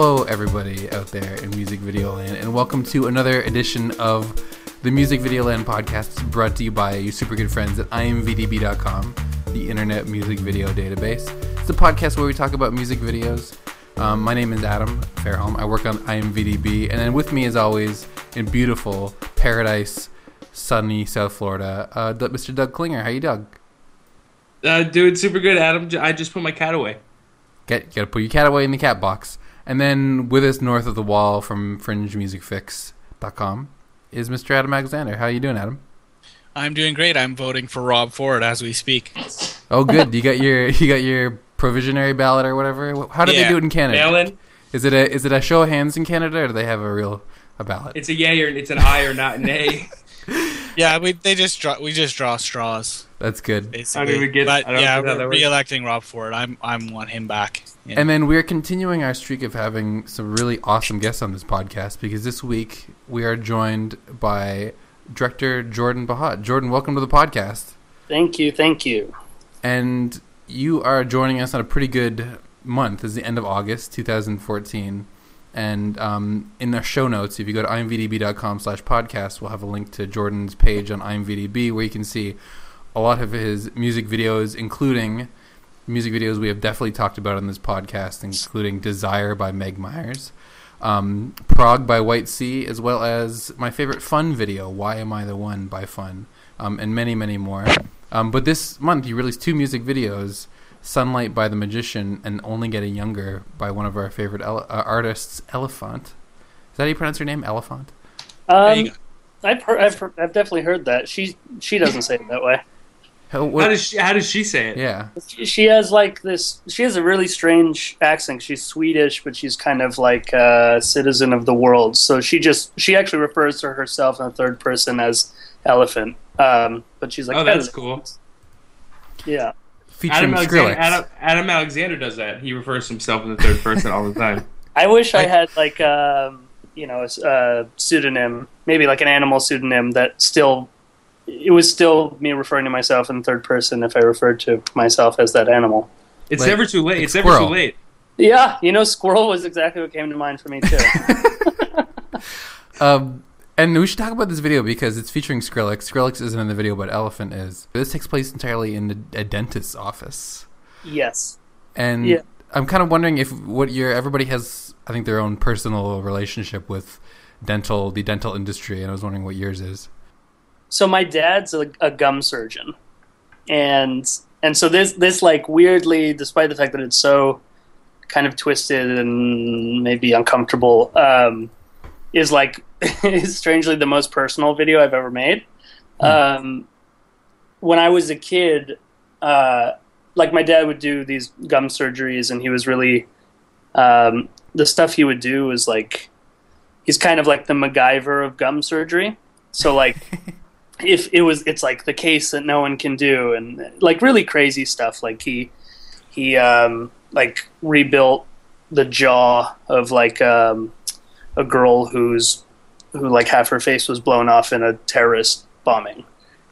Hello, everybody out there in Music Video Land, and welcome to another edition of the Music Video Land podcast brought to you by your super good friends at imvdb.com, the internet music video database. It's a podcast where we talk about music videos. Um, my name is Adam Fairholm. I work on IMVDB, and then with me, as always, in beautiful paradise, sunny South Florida, uh, Mr. Doug Klinger. How you, Doug? Uh, doing super good, Adam. I just put my cat away. Get gotta put your cat away in the cat box. And then with us north of the wall from fringemusicfix.com is Mr. Adam Alexander. How are you doing, Adam? I'm doing great. I'm voting for Rob Ford as we speak. Oh, good. you got your you got your provisionary ballot or whatever. How do Yeah. they do it in Canada? Mail-in. Is it a is it a show of hands in Canada, or do they have a real a ballot? It's a yay or it's an I or not an A. Yeah, we they just draw we just draw straws That's good. basically. even get- but I don't yeah, know we're re-electing Rob Ford. I'm I'm want him back. Yeah. And then we're continuing our streak of having some really awesome guests on this podcast because this week we are joined by director Jordan Bahat. Jordan, welcome to the podcast. Thank you, thank you. And you are joining us on a pretty good month. It's the end of August 2014. And um, in the show notes, if you go to imvdb.com slash podcast, we'll have a link to Jordan's page on imvdb where you can see a lot of his music videos, including music videos we have definitely talked about on this podcast, including Desire by Meg Myers, um, Prague by White Sea, as well as my favorite fun video, Why Am I the One by Fun, um, and many, many more. Um, but this month, you released two music videos Sunlight by The Magician and Only Getting Younger by one of our favorite ele- uh, artists, Elliphant. Is that how you pronounce her name? Elliphant? Um, I've heard, I've, heard, I've definitely heard that. She she doesn't say it that way. How, what- How does she, how does she say it? yeah. She, she has like this. She has a really strange accent. She's Swedish, but she's kind of like a citizen of the world. So she just she actually refers to herself in the third person as Elliphant. Um, but she's like, Oh, that's cool. Yeah. Featuring Adam Alexander, Adam, Adam Alexander does that. He refers to himself in the third person all the time. I wish I I- had like um, you know a pseudonym, maybe like an animal pseudonym that still it was still me referring to myself in third person if I referred to myself as that animal. It's Like- never too late. like It's never too late. Yeah, you know, squirrel was exactly what came to mind for me too. Um, and we should talk about this video because it's featuring Skrillex. Skrillex isn't in the video, but Elliphant is. This takes place entirely in a, a dentist's office. yes. And Yeah. I'm kind of wondering if what your everybody has, I think, their own personal relationship with dental, the dental industry, and I was wondering what yours is. So my dad's a, a gum surgeon, and and so this this like weirdly, despite the fact that it's so kind of twisted and maybe uncomfortable, um, is like is strangely the most personal video I've ever made. Um, when I was a kid, uh, like my dad would do these gum surgeries, and he was really um, the stuff he would do was like he's kind of like the MacGyver of gum surgery. So like if it was it's like the case that no one can do and like really crazy stuff. Like he he um like rebuilt the jaw of like um a girl who's who like half her face was blown off in a terrorist bombing.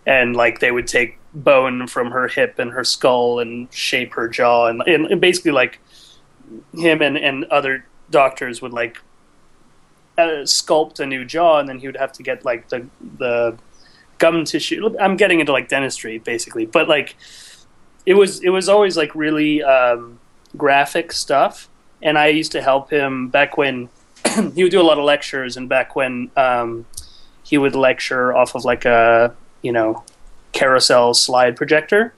And like they would take bone from her hip and her skull and shape her jaw. And, and basically like him and, and other doctors would like uh, sculpt a new jaw and then he would have to get like the the gum tissue. I'm getting into like dentistry basically but like it was it was always like really um, graphic stuff and i used to help him back when he would do a lot of lectures and back when um, he would lecture off of like a you know carousel slide projector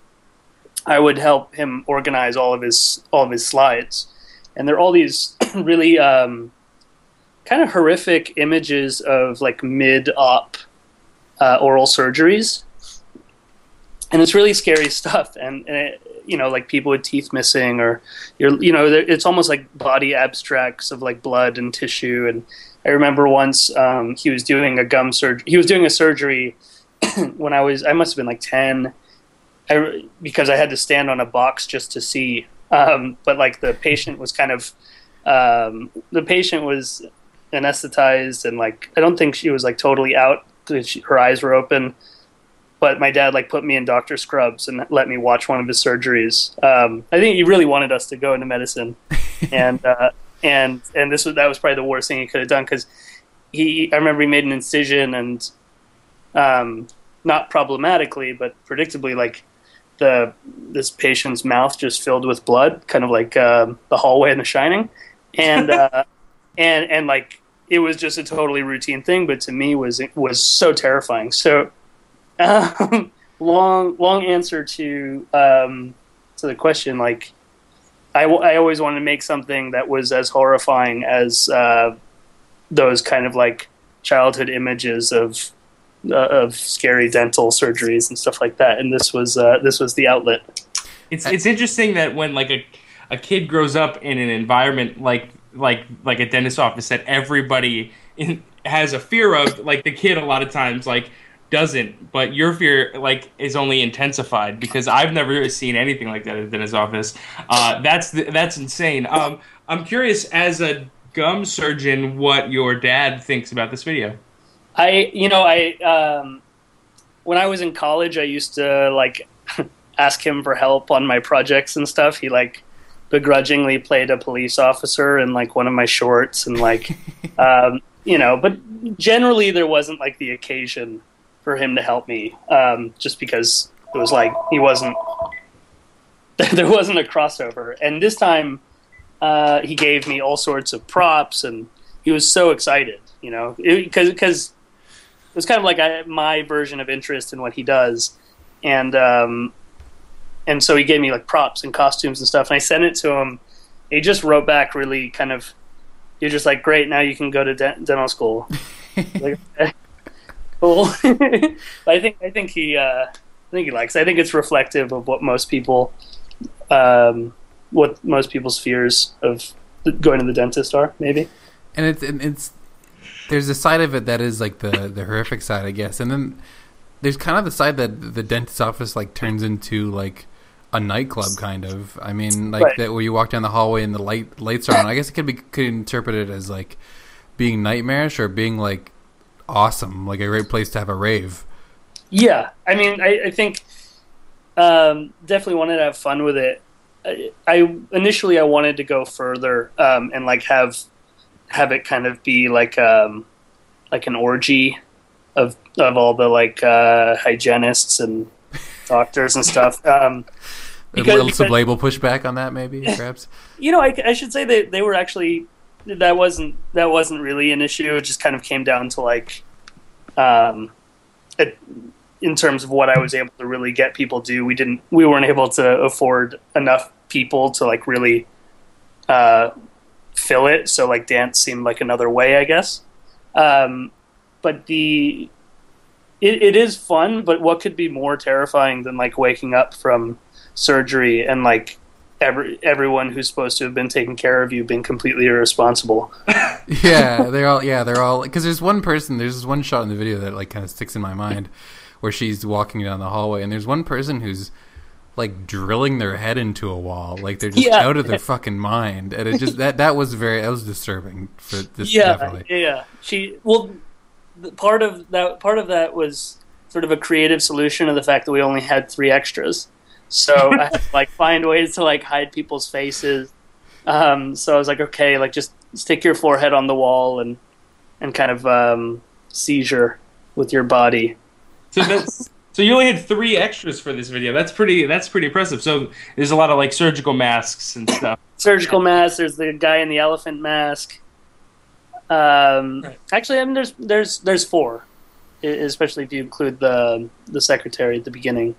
i would help him organize all of his all of his slides. And there are all these really um, kind of horrific images of like mid-op uh, oral surgeries, and it's really scary stuff. And, and it, you know, like people with teeth missing, or you're, you know, it's almost like body abstracts of like blood and tissue. And I remember once um, he was doing a gum surgery. He was doing a surgery when I was, I must have been like ten, I, because I had to stand on a box just to see. Um, but like the patient was kind of, um, the patient was anesthetized and like I don't think she was like totally out. She- Her eyes were open, but my dad like put me in Doctor Scrubs and let me watch one of his surgeries. Um, I think he really wanted us to go into medicine, and uh, and and this was that was probably the worst thing he could have done because he I remember he made an incision and um, not problematically but predictably like the this patient's mouth just filled with blood, kind of like uh, the hallway in The Shining, and uh, and and like it was just a totally routine thing, but to me was it was so terrifying. So um, long long answer to um, to the question, like I, w- I always wanted to make something that was as horrifying as uh, those kind of like childhood images of uh, of scary dental surgeries and stuff like that. And this was uh, this was the outlet. It's it's interesting that when like a a kid grows up in an environment like like like a dentist office that everybody in, has a fear of, like the kid a lot of times like doesn't, but your fear like is only intensified because I've never seen anything like that at dentist office. Uh, that's that's insane. Um, I'm curious as a gum surgeon what your dad thinks about this video. I, you know, I um, when I was in college, I used to like ask him for help on my projects and stuff. He like begrudgingly played a police officer in like one of my shorts and like, um, you know, but generally there wasn't like the occasion for him to help me, um, just because it was like he wasn't. there wasn't a crossover, and this time uh, he gave me all sorts of props, and he was so excited, you know, because because it was kind of like I, my version of interest in what he does, and um, and so he gave me like props and costumes and stuff, and I sent it to him. He just wrote back really kind of. You're just like great. Now you can go to de- dental school. like, cool. I think I think he uh, I think he likes. It. I think it's reflective of what most people, um, what most people's fears of going to the dentist are. Maybe. And it's and it's there's a side of it that is like the the horrific side, I guess, and then there's kind of the side that the dentist office like turns into like a nightclub kind of. I mean, like Right. that where you walk down the hallway and the light lights are on. I guess it could be could interpret it as like being nightmarish or being like awesome, like a great place to have a rave. Yeah, I mean, I, I think um, definitely wanted to have fun with it. I, I initially I wanted to go further um, and like have have it kind of be like um, like an orgy of of all the like uh, hygienists and doctors and stuff. Um, A little because- sublabel pushback on that, maybe perhaps. you know, I, I should say that they were actually that wasn't that wasn't really an issue. It just kind of came down to like, um, it, in terms of what I was able to really get people do. We didn't we weren't able to afford enough people to like really uh, fill it. So like dance seemed like another way, I guess. Um, but the it, it is fun. But what could be more terrifying than like waking up from surgery and like every everyone who's supposed to have been taking care of you being completely irresponsible. yeah, they're all yeah, they're all because there's one person, there's this one shot in the video that like kind of sticks in my mind where she's walking down the hallway and there's one person who's like drilling their head into a wall, like they're just Yeah. out of their fucking mind, and it just that that was very that was disturbing for this yeah, definitely. yeah. She well, the part of that part of that was sort of a creative solution of the fact that we only had three extras. So I had to, like find ways to like hide people's faces. Um, so I was like, okay, like just stick your forehead on the wall and and kind of um, seizure with your body. So that's so you only had three extras for this video. That's pretty. That's pretty impressive. So there's a lot of like surgical masks and stuff. surgical mask. There's the guy in the elephant mask. Um, Right. Actually, I mean, there's there's there's four, especially if you include the the secretary at the beginning.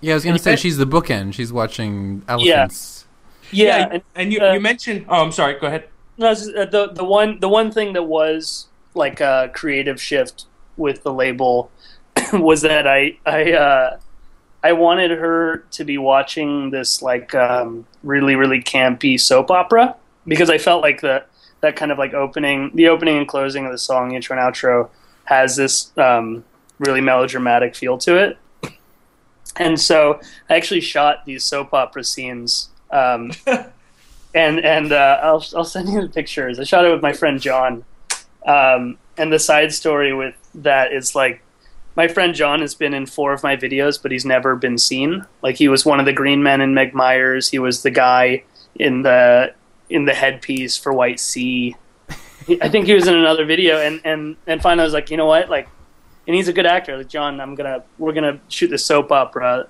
Yeah, I was gonna And- say she's the bookend. She's watching elephants. Yeah, and and you uh, you mentioned. Oh, I'm sorry. Go ahead. no, just, uh, the the one the one thing that was like a creative shift with the label was that I I uh, I wanted her to be watching this like um, really really campy soap opera because I felt like the that kind of like opening the opening and closing of the song intro and outro has this um, really melodramatic feel to it. And so I actually shot these soap opera scenes um, and and uh, I'll I'll send you the pictures. I shot it with my friend John, um, and the side story with that is like my friend John has been in four of my videos, but he's never been seen. Like he was one of the green men in Meg Myers. He was the guy in the in the headpiece for White Sea. I think he was in another video, and and and finally I was like, you know what, like, and he's a good actor. Like John, I'm gonna we're gonna shoot the soap opera.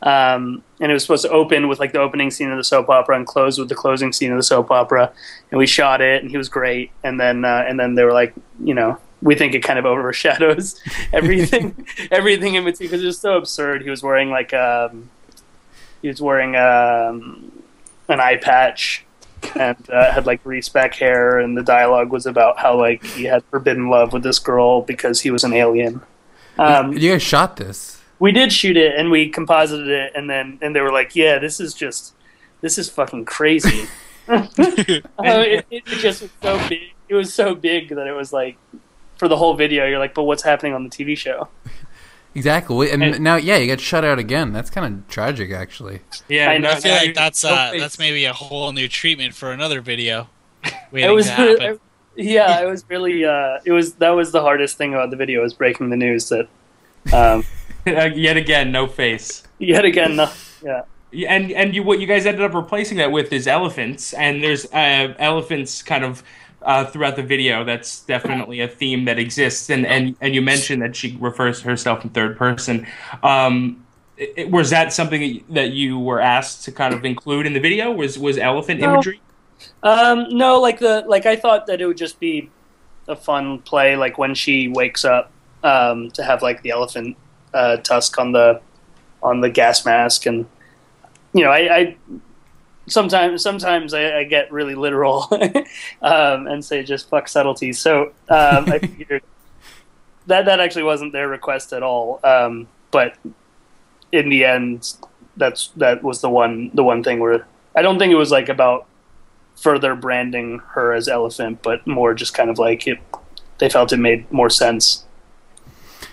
Um, and it was supposed to open with like the opening scene of the soap opera and close with the closing scene of the soap opera. And we shot it, and he was great. And then uh, and then they were like, you know, we think it kind of overshadows everything, everything in between because it was so absurd. He was wearing like um, he was wearing um, an eye patch and uh, had like grease back hair, and the dialogue was about how like he had forbidden love with this girl because he was an alien. Um, you guys shot this. we did shoot it and we composited it, and then and they were like, "Yeah, this is just this is fucking crazy." Uh, it, it just was so big. It was so big that it was like for the whole video, you're like, "But what's happening on the TV show?" Exactly. And, And- now, yeah, you get shut out again. That's kind of tragic, actually. Yeah, I know. I feel like that's uh, that's maybe a whole new treatment for another video. It was to yeah, it was really uh, it was that was the hardest thing about the video was breaking the news that um, yet again no face. yet again, no, yeah. Yeah, and and you what you guys ended up replacing that with is elephants, and there's uh, elephants kind of uh, throughout the video. That's definitely a theme that exists, and and and you mentioned that she refers to herself in third person. Um, it- was that something that you were asked to kind of include in the video? Was was elephant No. imagery? Um, no, like the like I thought that it would just be a fun play, like when she wakes up um, to have like the elephant uh, tusk on the on the gas mask, and you know, I, I sometimes sometimes I, I get really literal um, and say just fuck subtlety. So um, I figured that that actually wasn't their request at all, um, but in the end, that's that was the one the one thing where I don't think it was like about further branding her as Elliphant, but more just kind of like it. They felt it made more sense.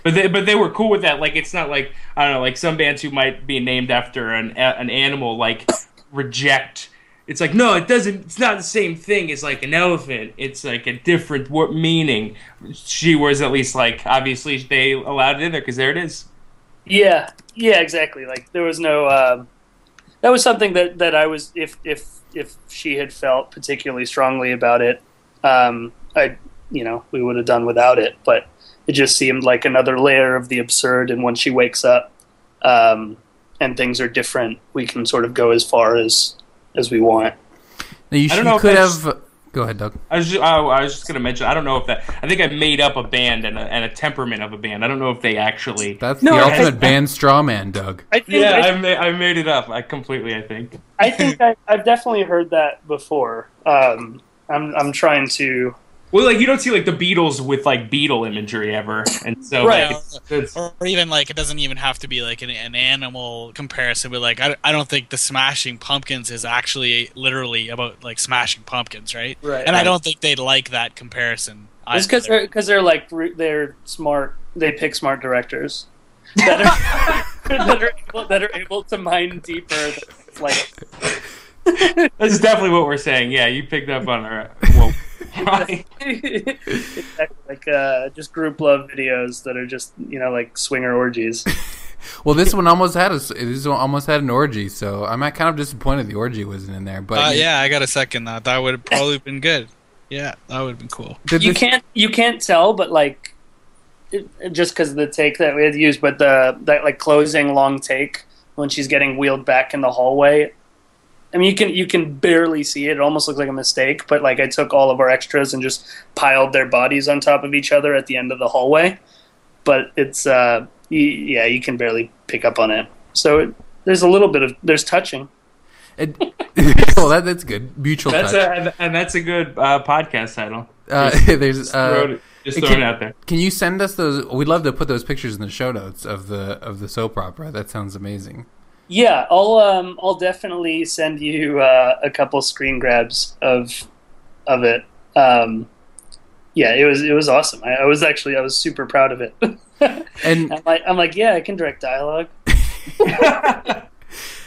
But they, but they were cool with that. Like it's not like I don't know, like some bands who might be named after an an animal like reject. It's like no, it doesn't. It's not the same thing as like an elephant. It's like a different wo- meaning. She was at least like obviously they allowed it in there because there it is. Yeah, yeah, exactly. Like there was no. Um, that was something that that I was if if if she had felt particularly strongly about it, um, I you know we would have done without it. But it just seemed like another layer of the absurd. And when she wakes up, um, and things are different, we can sort of go as far as as we want. Now, you, I sh- don't know if could that's- have. Go ahead, Doug. I was just, I, I was just gonna mention. I don't know if that. I think I made up a band and a, and a temperament of a band. I don't know if they actually. That's No, the I- ultimate band straw man, Doug. I think Yeah, I, I, ma- I made it up. I completely. I think. I think I, I've definitely heard that before. Um, I'm I'm trying to. Well, like you don't see like the Beatles with like beetle imagery ever, and so Right. like, it's, it's, or even like it doesn't even have to be like an, an animal comparison but like I, I don't think the smashing pumpkins is actually literally about like smashing pumpkins right Right. and i don't think they'd like that comparison It's because they're because they're like they're smart. They pick smart directors that are that are able, that are able to mine deeper. It's like That's definitely what we're saying. Yeah, you picked up on our. Well, right. exactly like uh, just Grouplove videos that are just you know like swinger orgies. Well, this one almost had a, this one almost had an orgy, so I'm kind of disappointed the orgy wasn't in there. But uh, yeah i got a second that that would have probably been good yeah that would have been cool did You this- can't you can't tell, but like it, just because of the take that we had used, but the that like closing long take when she's getting wheeled back in the hallway. I mean, you can you can barely see it. It almost looks like a mistake, but like I took all of our extras and just piled their bodies on top of each other at the end of the hallway. But it's uh, y- yeah, you can barely pick up on it. So it, there's a little bit of there's touching. it- well, that, that's good. Mutual That's touch. a and- and that's a good uh, podcast title. uh, there's Just uh, it, just it throwing can- it out there. Can you send us those? We'd love to put those pictures in the show notes of the of the soap opera. That sounds amazing. Yeah, I'll um, I'll definitely send you uh, a couple screen grabs of of it. Um, yeah, it was it was awesome. I, I was actually I was super proud of it. And I'm like I'm like yeah, I can direct dialogue.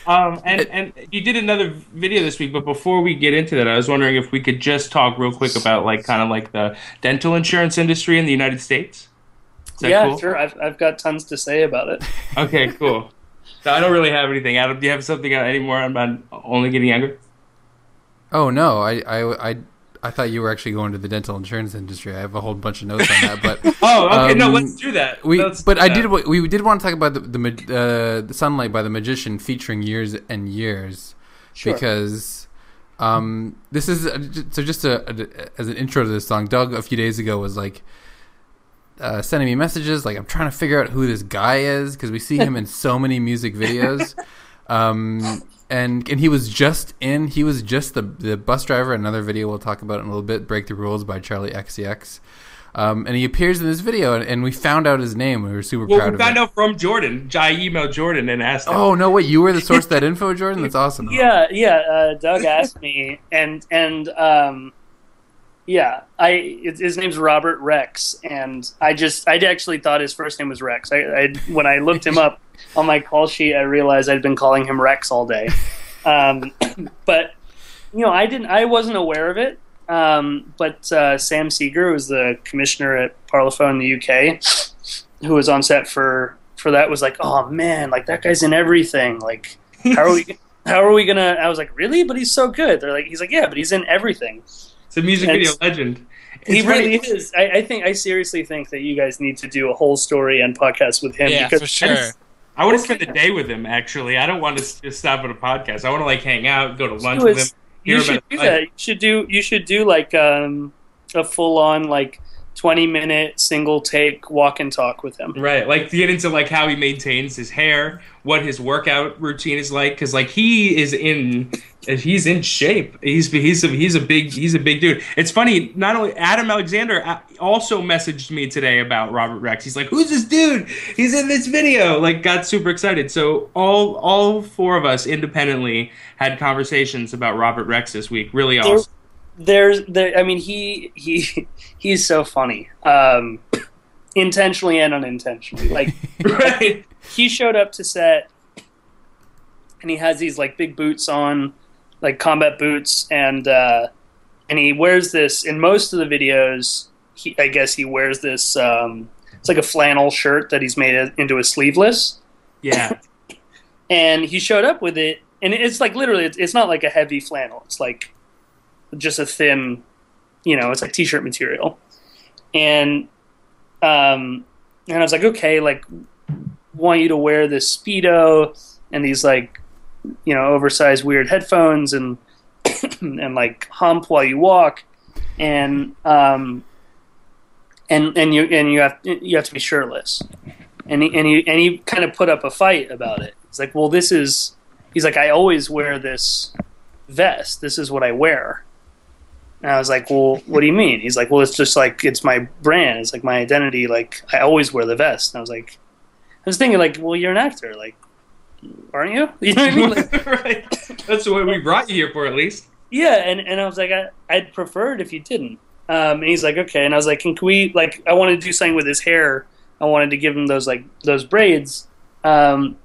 Um, and and you did another video this week, but before we get into that, I was wondering if we could just talk real quick about like kind of like the dental insurance industry in the United States. Is that Yeah, cool? sure. I've I've got tons to say about it. Okay, cool. So I don't really have anything. Adam, do you have something anymore on, on only getting younger? Oh no, I, I, I, I thought you were actually going to the dental insurance industry. I have a whole bunch of notes on that, but Oh, okay. no, Um, let's do that. we, Let's but I that. did. We did want to talk about the the, uh, the sunlight by the magician featuring years and years Sure. because um, this is uh, so just a, a- as an intro to this song. Doug a few days ago was like uh, sending me messages like I'm trying to figure out who this guy is because we see him in so many music videos. Um, and and he was just in. He was just the the bus driver. Another video we'll talk about in a little bit. Break the rules by Charli XCX. Um, and he appears in this video, and, and we found out his name. We were super Well, proud we of found it. out from Jordan. I emailed Jordan and asked him. Oh no! Wait, you were the source of that info, Jordan. That's awesome. Yeah, yeah. Uh, Doug asked me, and and um, yeah, I his name's Robert Rex, and I just I actually thought his first name was Rex. I, I when I looked him up on my call sheet, I realized I'd been calling him Rex all day. Um, but you know, I didn't. I wasn't aware of it. Um, but uh, Sam Seeger was the commissioner at Parlophone in the UK, who was on set for for that. Was like, oh man, like that guy's in everything. Like, how are we? How are we gonna? I was like, really? But he's so good. They're like, he's like, yeah, but he's in everything. It's a music And- video legend. He really funny- is. I, I think. I seriously think that you guys need to do a whole story and podcast with him. Yeah, because for sure. I want to spend the day with him. Actually, I don't want to just stop at a podcast. I want to like hang out, go to lunch do with him. You should do his that. You should do. You should do like um, a full on like twenty minute single take walk and talk with him. Right, like get into like how he maintains his hair, what his workout routine is like, because like he is in, he's in shape. He's he's a, he's a big he's a big dude. It's funny. Not only Adam Alexander uh, also messaged me today about Robert Rex. He's like, "Who's this dude? He's in this video." Like, got super excited. So all all four of us independently had conversations about Robert Rex this week. Really There- awesome. There's there. I mean, he he he's so funny. Um, intentionally and unintentionally. Like right. he showed up to set and he has these like big boots on like combat boots and uh and he wears this in most of the videos he i guess he wears this um it's like a flannel shirt that he's made into a sleeveless. Yeah. and he showed up with it and it's like literally it's, it's not like a heavy flannel. It's like just a thin you know it's like t-shirt material. And um and i was like okay like want you to wear this speedo and these like you know oversized weird headphones and and like hump while you walk and um and and you and you have you have to be shirtless and he, and he and he kind of put up a fight about it. He's like, "Well, this is." He's like, "I always wear this vest. This is what I wear." And I was like, "Well, what do you mean?" He's like, "Well, it's just like it's my brand. It's like my identity. Like I always wear the vest." And I was like, I was thinking, like, "Well, you're an actor, like, aren't you?" You know what I mean? Like, right. That's what we brought you here for, at least. yeah, and, and I was like, I, I'd prefer it if you didn't. Um, and he's like, okay. And I was like, can, can we like? I wanted to do something with his hair. I wanted to give him those like those braids. Um,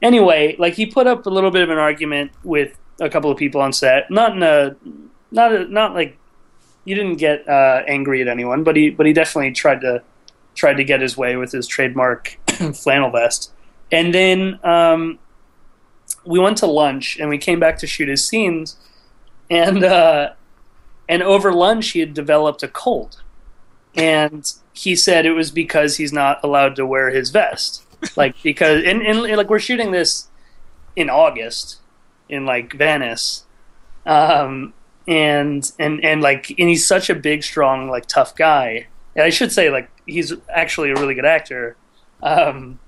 anyway, like he put up a little bit of an argument with a couple of people on set. Not in a, not a, not like you didn't get uh, angry at anyone, but he but he definitely tried to tried to get his way with his trademark flannel vest. And then um, we went to lunch and we came back to shoot his scenes. And uh, and over lunch he had developed a cold, and he said it was because he's not allowed to wear his vest, like because and, and, and, like we're shooting this in August in like Venice, um, and and and like and he's such a big, strong, like tough guy, and I should say like he's actually a really good actor, um,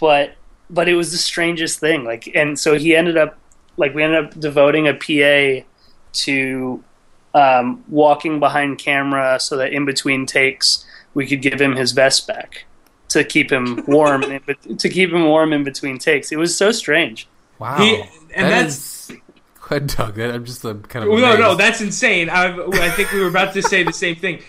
but but it was the strangest thing, like and so he ended up like we ended up devoting a PA to um, walking behind camera so that in between takes we could give him his vest back to keep him warm in, to keep him warm in between takes. It was so strange. Wow. He- and That that's- is- Go ahead, Doug. That- I'm just uh, kind of. Well, no, no, amazed. that's insane. I, I think we were about to say the same thing.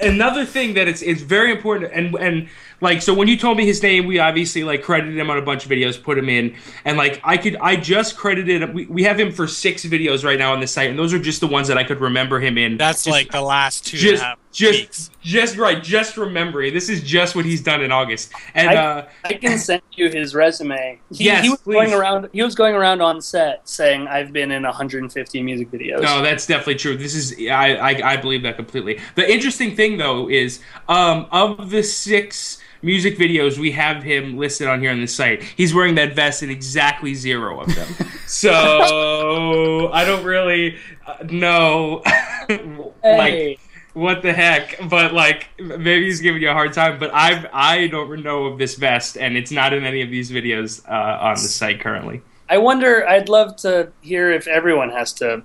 Another thing that it's it's very important, and and like so when you told me his name we obviously like credited him on a bunch of videos put him in and like i could i just credited we, we have him for six videos right now on the site and those are just the ones that i could remember him in That's Just- like the last two just half just weeks. just right just remembering this is just what he's done in august and I- uh I can send you his resume. He, Yes, he was please. going around. He was going around on set saying, "I've been in 150 music videos." No, that's definitely true. This is I, I I believe that completely. The interesting thing though is um of the six music videos we have him listed on here on the site, he's wearing that vest in exactly zero of them. so I don't really uh, know like Hey, what the heck, but like maybe he's giving you a hard time. But I I don't know of this vest, and it's not in any of these videos uh, on the site currently. I wonder. I'd love to hear if everyone has to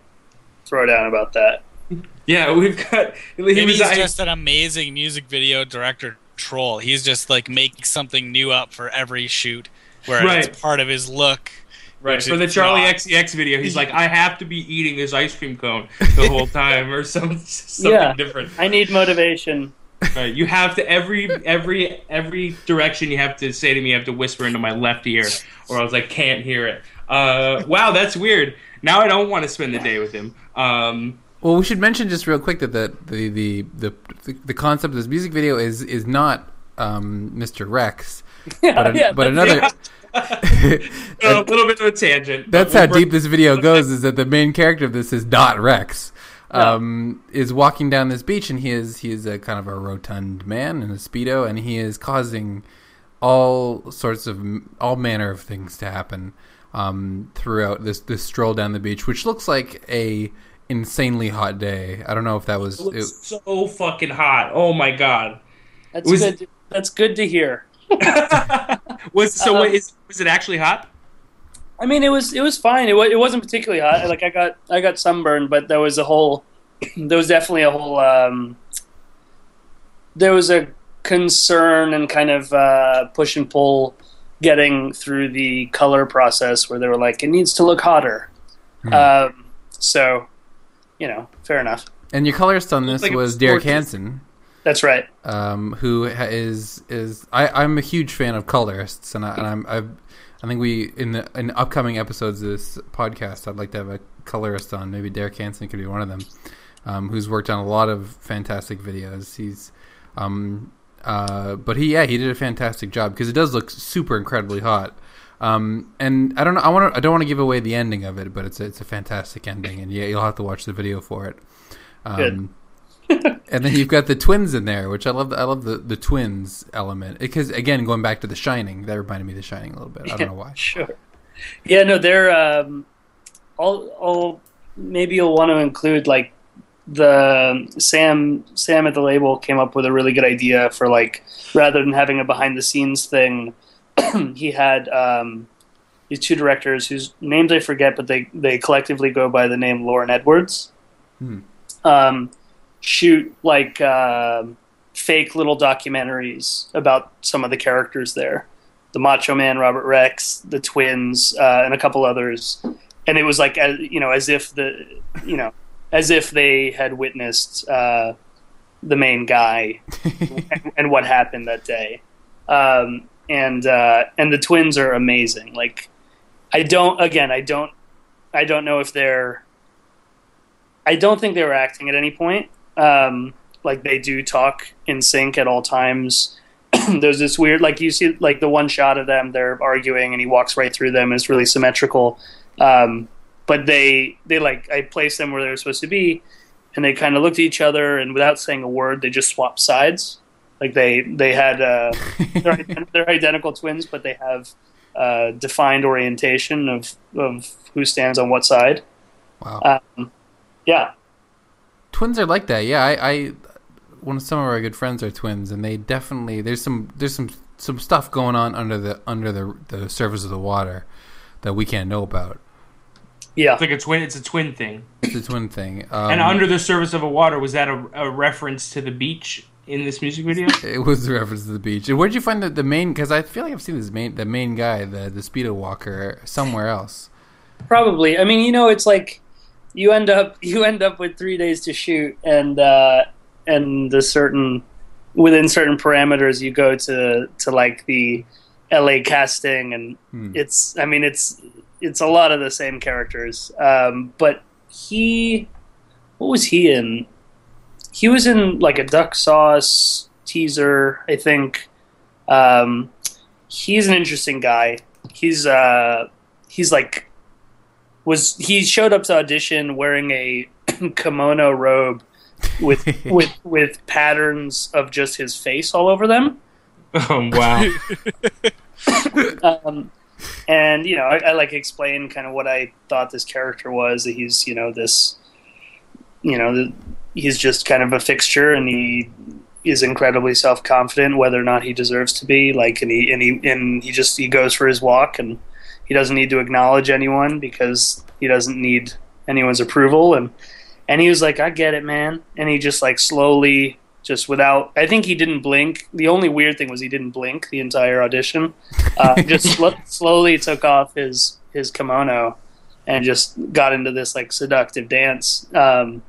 throw down about that. Yeah, we've got. He Maybe was he's I- just an amazing music video director troll. He's just like making something new up for every shoot, where Right. it's part of his look. Right, for the Charli not. XCX video, he's like, I have to be eating this ice cream cone the whole time, or some something Yeah. different. I need motivation. Right, you have to every every every direction you have to say to me, you have to whisper into my left ear, or else I can't hear it. Uh, wow, that's weird. Now I don't want to spend the day with him. Um, Well, we should mention just real quick that the the the the, the, concept of this music video is is not um, Mr. Rex, Yeah, but, an- yeah, but another. a little bit of a tangent. That's how deep this video goes. Is that the main character of this is Dot Rex, Yeah. um, is walking down this beach, and he is he is a kind of a rotund man in a speedo, and he is causing all sorts of all manner of things to happen um, throughout this this stroll down the beach, which looks like a insanely hot day. I don't know if that was. It It, so fucking hot. Oh my god. That's Was- good. That's good to hear. was so? Um, wait, is, was it actually hot? I mean, it was it was fine. It, it wasn't particularly hot. Like I got I got sunburned, but there was a whole there was definitely a whole um, there was a concern and kind of uh, push and pull getting through the color process where they were like it needs to look hotter. Hmm. Um, so, you know, fair enough. and your colorist on this like was Derek. Hansen. That's right. um, who is is I, I'm a huge fan of colorists, and, I, and I'm I've, I think we in the in upcoming episodes of this podcast, I'd like to have a colorist on. Maybe Derek Hansen could be one of them, um, who's worked on a lot of fantastic videos. He's um, uh, but he yeah he did a fantastic job because it does look super incredibly hot. Um, and I don't know. I want to. I don't want to give away the ending of it, but it's a, it's a fantastic ending, and yeah, you'll have to watch the video for it. Um, Good. and then you've got the twins in there, which I love. I love the, the twins element because again, going back to The Shining, that reminded me of The Shining a little bit. I don't know why. Sure. Yeah, no, they're. Um, I'll, I'll maybe you'll want to include like the Sam Sam at the label came up with a really good idea for like rather than having a behind the scenes thing, he had um, these two directors whose names I forget, but they they collectively go by the name Lauren Edwards. Hmm. Um, shoot like uh, fake little documentaries about some of the characters there the Macho Man, Robert Rex, the twins, uh, and a couple others. And it was like, as, you know, as if the, you know, as if they had witnessed uh, the main guy and, and what happened that day. Um, and uh, and the twins are amazing. Like, I don't. Again, I don't. I don't know if they're. I don't think they were acting at any point. Um, like they do talk in sync at all times. There's this weird, like you see, like the one shot of them, they're arguing, and he walks right through them. It's really symmetrical. Um, but they, they like, I placed them where they were supposed to be, and they kind of looked at each other, and without saying a word, they just swapped sides. Like they, they had, uh, they're, ident- they're identical twins, but they have uh, defined orientation of of who stands on what side. wow. Um, yeah, twins are like that. Yeah, I, I one of some of our good friends are twins, and they definitely there's some there's some some stuff going on under the under the the surface of the water that we can't know about. yeah. It's like a twin. It's a twin thing. It's a twin thing. Um, and under the surface of a water, was that a, a reference to the beach in this music video? it was a reference to the beach. And where'd you find the, the main? Because I feel like I've seen this main the main guy, the the speedo walker, somewhere else. Probably. I mean, you know, it's like you end up you end up with three days to shoot, and uh, and a certain within certain parameters, you go to to like the L.A. casting, and Hmm. it's I mean it's it's a lot of the same characters. Um, but he, what was he in? He was in like a duck sauce teaser, I think. Um, he's an interesting guy. He's uh, he's like was he showed up to audition wearing a kimono robe with with with patterns of just his face all over them. Oh wow. um, and you know, I, I like explain kind of what I thought this character was. That he's you know this, you know, the, he's just kind of a fixture, and he is incredibly self confident, whether or not he deserves to be. Like, and he and he and he just he goes for his walk, and he doesn't need to acknowledge anyone because he doesn't need anyone's approval. And and he was like, "I get it, man," and he just like slowly. Just without, I think he didn't blink. The only weird thing was he didn't blink the entire audition uh, just sl- slowly took off his his kimono and just got into this like seductive dance. Um,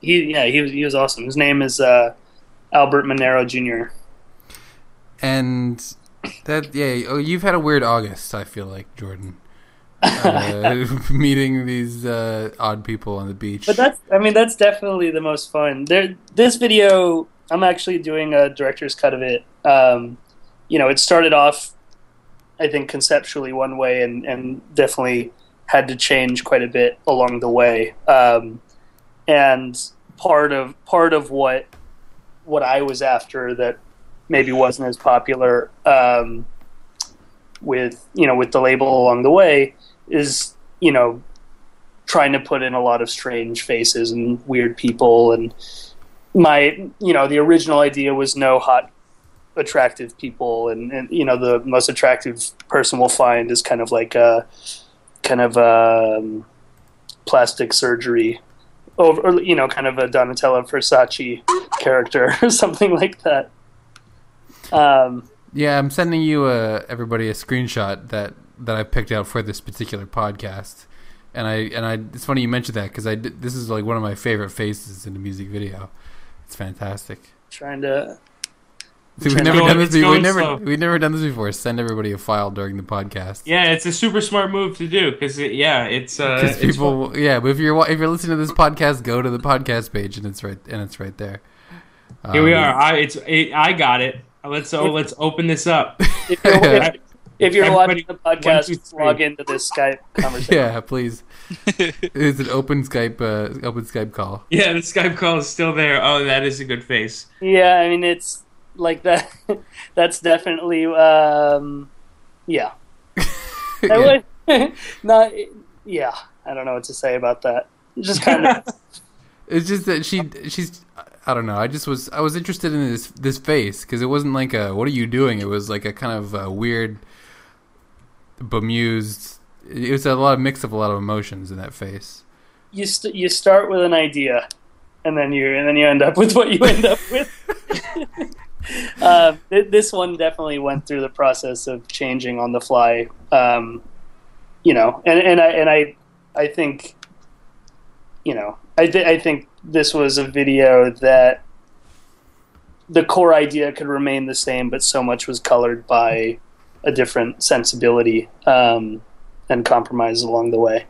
he yeah he was he was awesome. His name is uh, Albert Monero Jr. And that yeah, oh, you've had a weird August. I feel like Jordan, uh, meeting these uh, odd people on the beach. But that's I mean that's definitely the most fun. There this video I'm actually doing a director's cut of it. Um, you know, it started off I think conceptually one way and, and definitely had to change quite a bit along the way. Um, and part of part of what what I was after that maybe wasn't as popular um, with you know with the label along the way is you know trying to put in a lot of strange faces and weird people and my you know the original idea was no hot attractive people and, and you know the most attractive person we'll find is kind of like a kind of um, plastic surgery over you know kind of a Donatella Versace character or something like that um, yeah, I'm sending you uh, everybody a screenshot that that I picked out for this particular podcast. And I and I it's funny you mentioned that because I this is like one of my favorite faces in the music video. It's fantastic. trying to See, we've never going- done this. it's We've never slow. we've never done this before. Send everybody a file during the podcast. yeah, it's a super smart move to do because it, yeah, it's uh, Because it's people, yeah, but if you're if you're listening to this podcast, go to the podcast page and it's right and it's right there. Here we Um, are. I it's it, I got it. Let's oh let's open this up. if you're, if, if you're watching the one, podcast two, three. log into this Skype conversation Yeah, please. it's an open Skype uh, open Skype call. Yeah, the Skype call is still there. Oh, that is a good face. Yeah, I mean it's like that. That's definitely um, yeah. Yeah. I would not. Yeah, I don't know what to say about that. Just kind of. It's just that she she's I don't know. I just was I was interested in this this face because it wasn't like a what are you doing? It was like a kind of uh weird, bemused. It was a lot of mix of a lot of emotions in that face. you st- you start with an idea, and then you and then you end up with what you end up with. Uh, th- this one definitely went through the process of changing on the fly. Um, you know, and and I and I I think, you know, I th- I think this was a video that the core idea could remain the same, but so much was colored by a different sensibility um, and compromise along the way.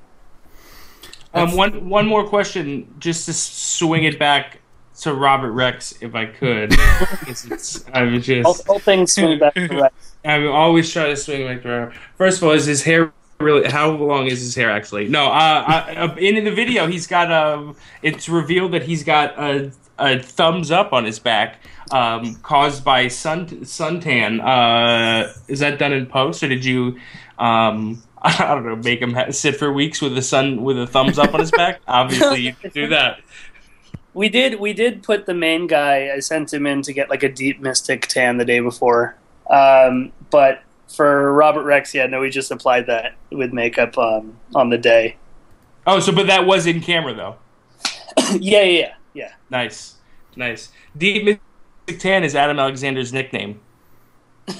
Um, one one more question, just to swing it back to Robert Rex, if I could. it's, I'm just all things swing back to right. I'm always try to swing back to Robert. First of all, is his hair really? How long is his hair actually? No, uh, I, uh, in, in the video, he's got a. It's revealed that he's got a, a thumbs up on his back, um, caused by sun suntan. Uh, is that done in post, or did you? Um, I don't know. Make him ha- sit for weeks with the sun with a thumbs up on his back. Obviously, you could do that. We did we did put the main guy. I sent him in to get like a deep mystic tan the day before. Um, but for Robert Rex, yeah, no, we just applied that with makeup um, on the day. Oh, so but that was in camera though. yeah, yeah, yeah, yeah. Nice, nice. Deep Mystic Tan is Adam Alexander's nickname.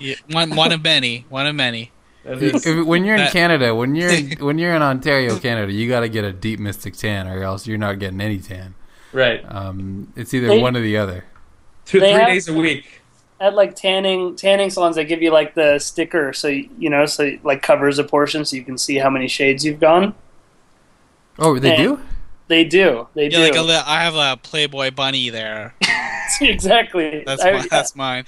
Yeah, one one of many. One of many. That is- If- when you're in That- Canada, when you're when you're in Ontario, Canada, you got to get a deep mystic tan, or else you're not getting any tan. right. Um, it's either Hey. one or the other. Two, three have- days a week. At like tanning tanning salons, they give you like the sticker, so you you know, so like covers a portion, so you can see how many shades you've gone. Oh, they And- do. They do. They Yeah, do. like a, li- I have a Playboy bunny there. exactly. That's I- my, that's mine.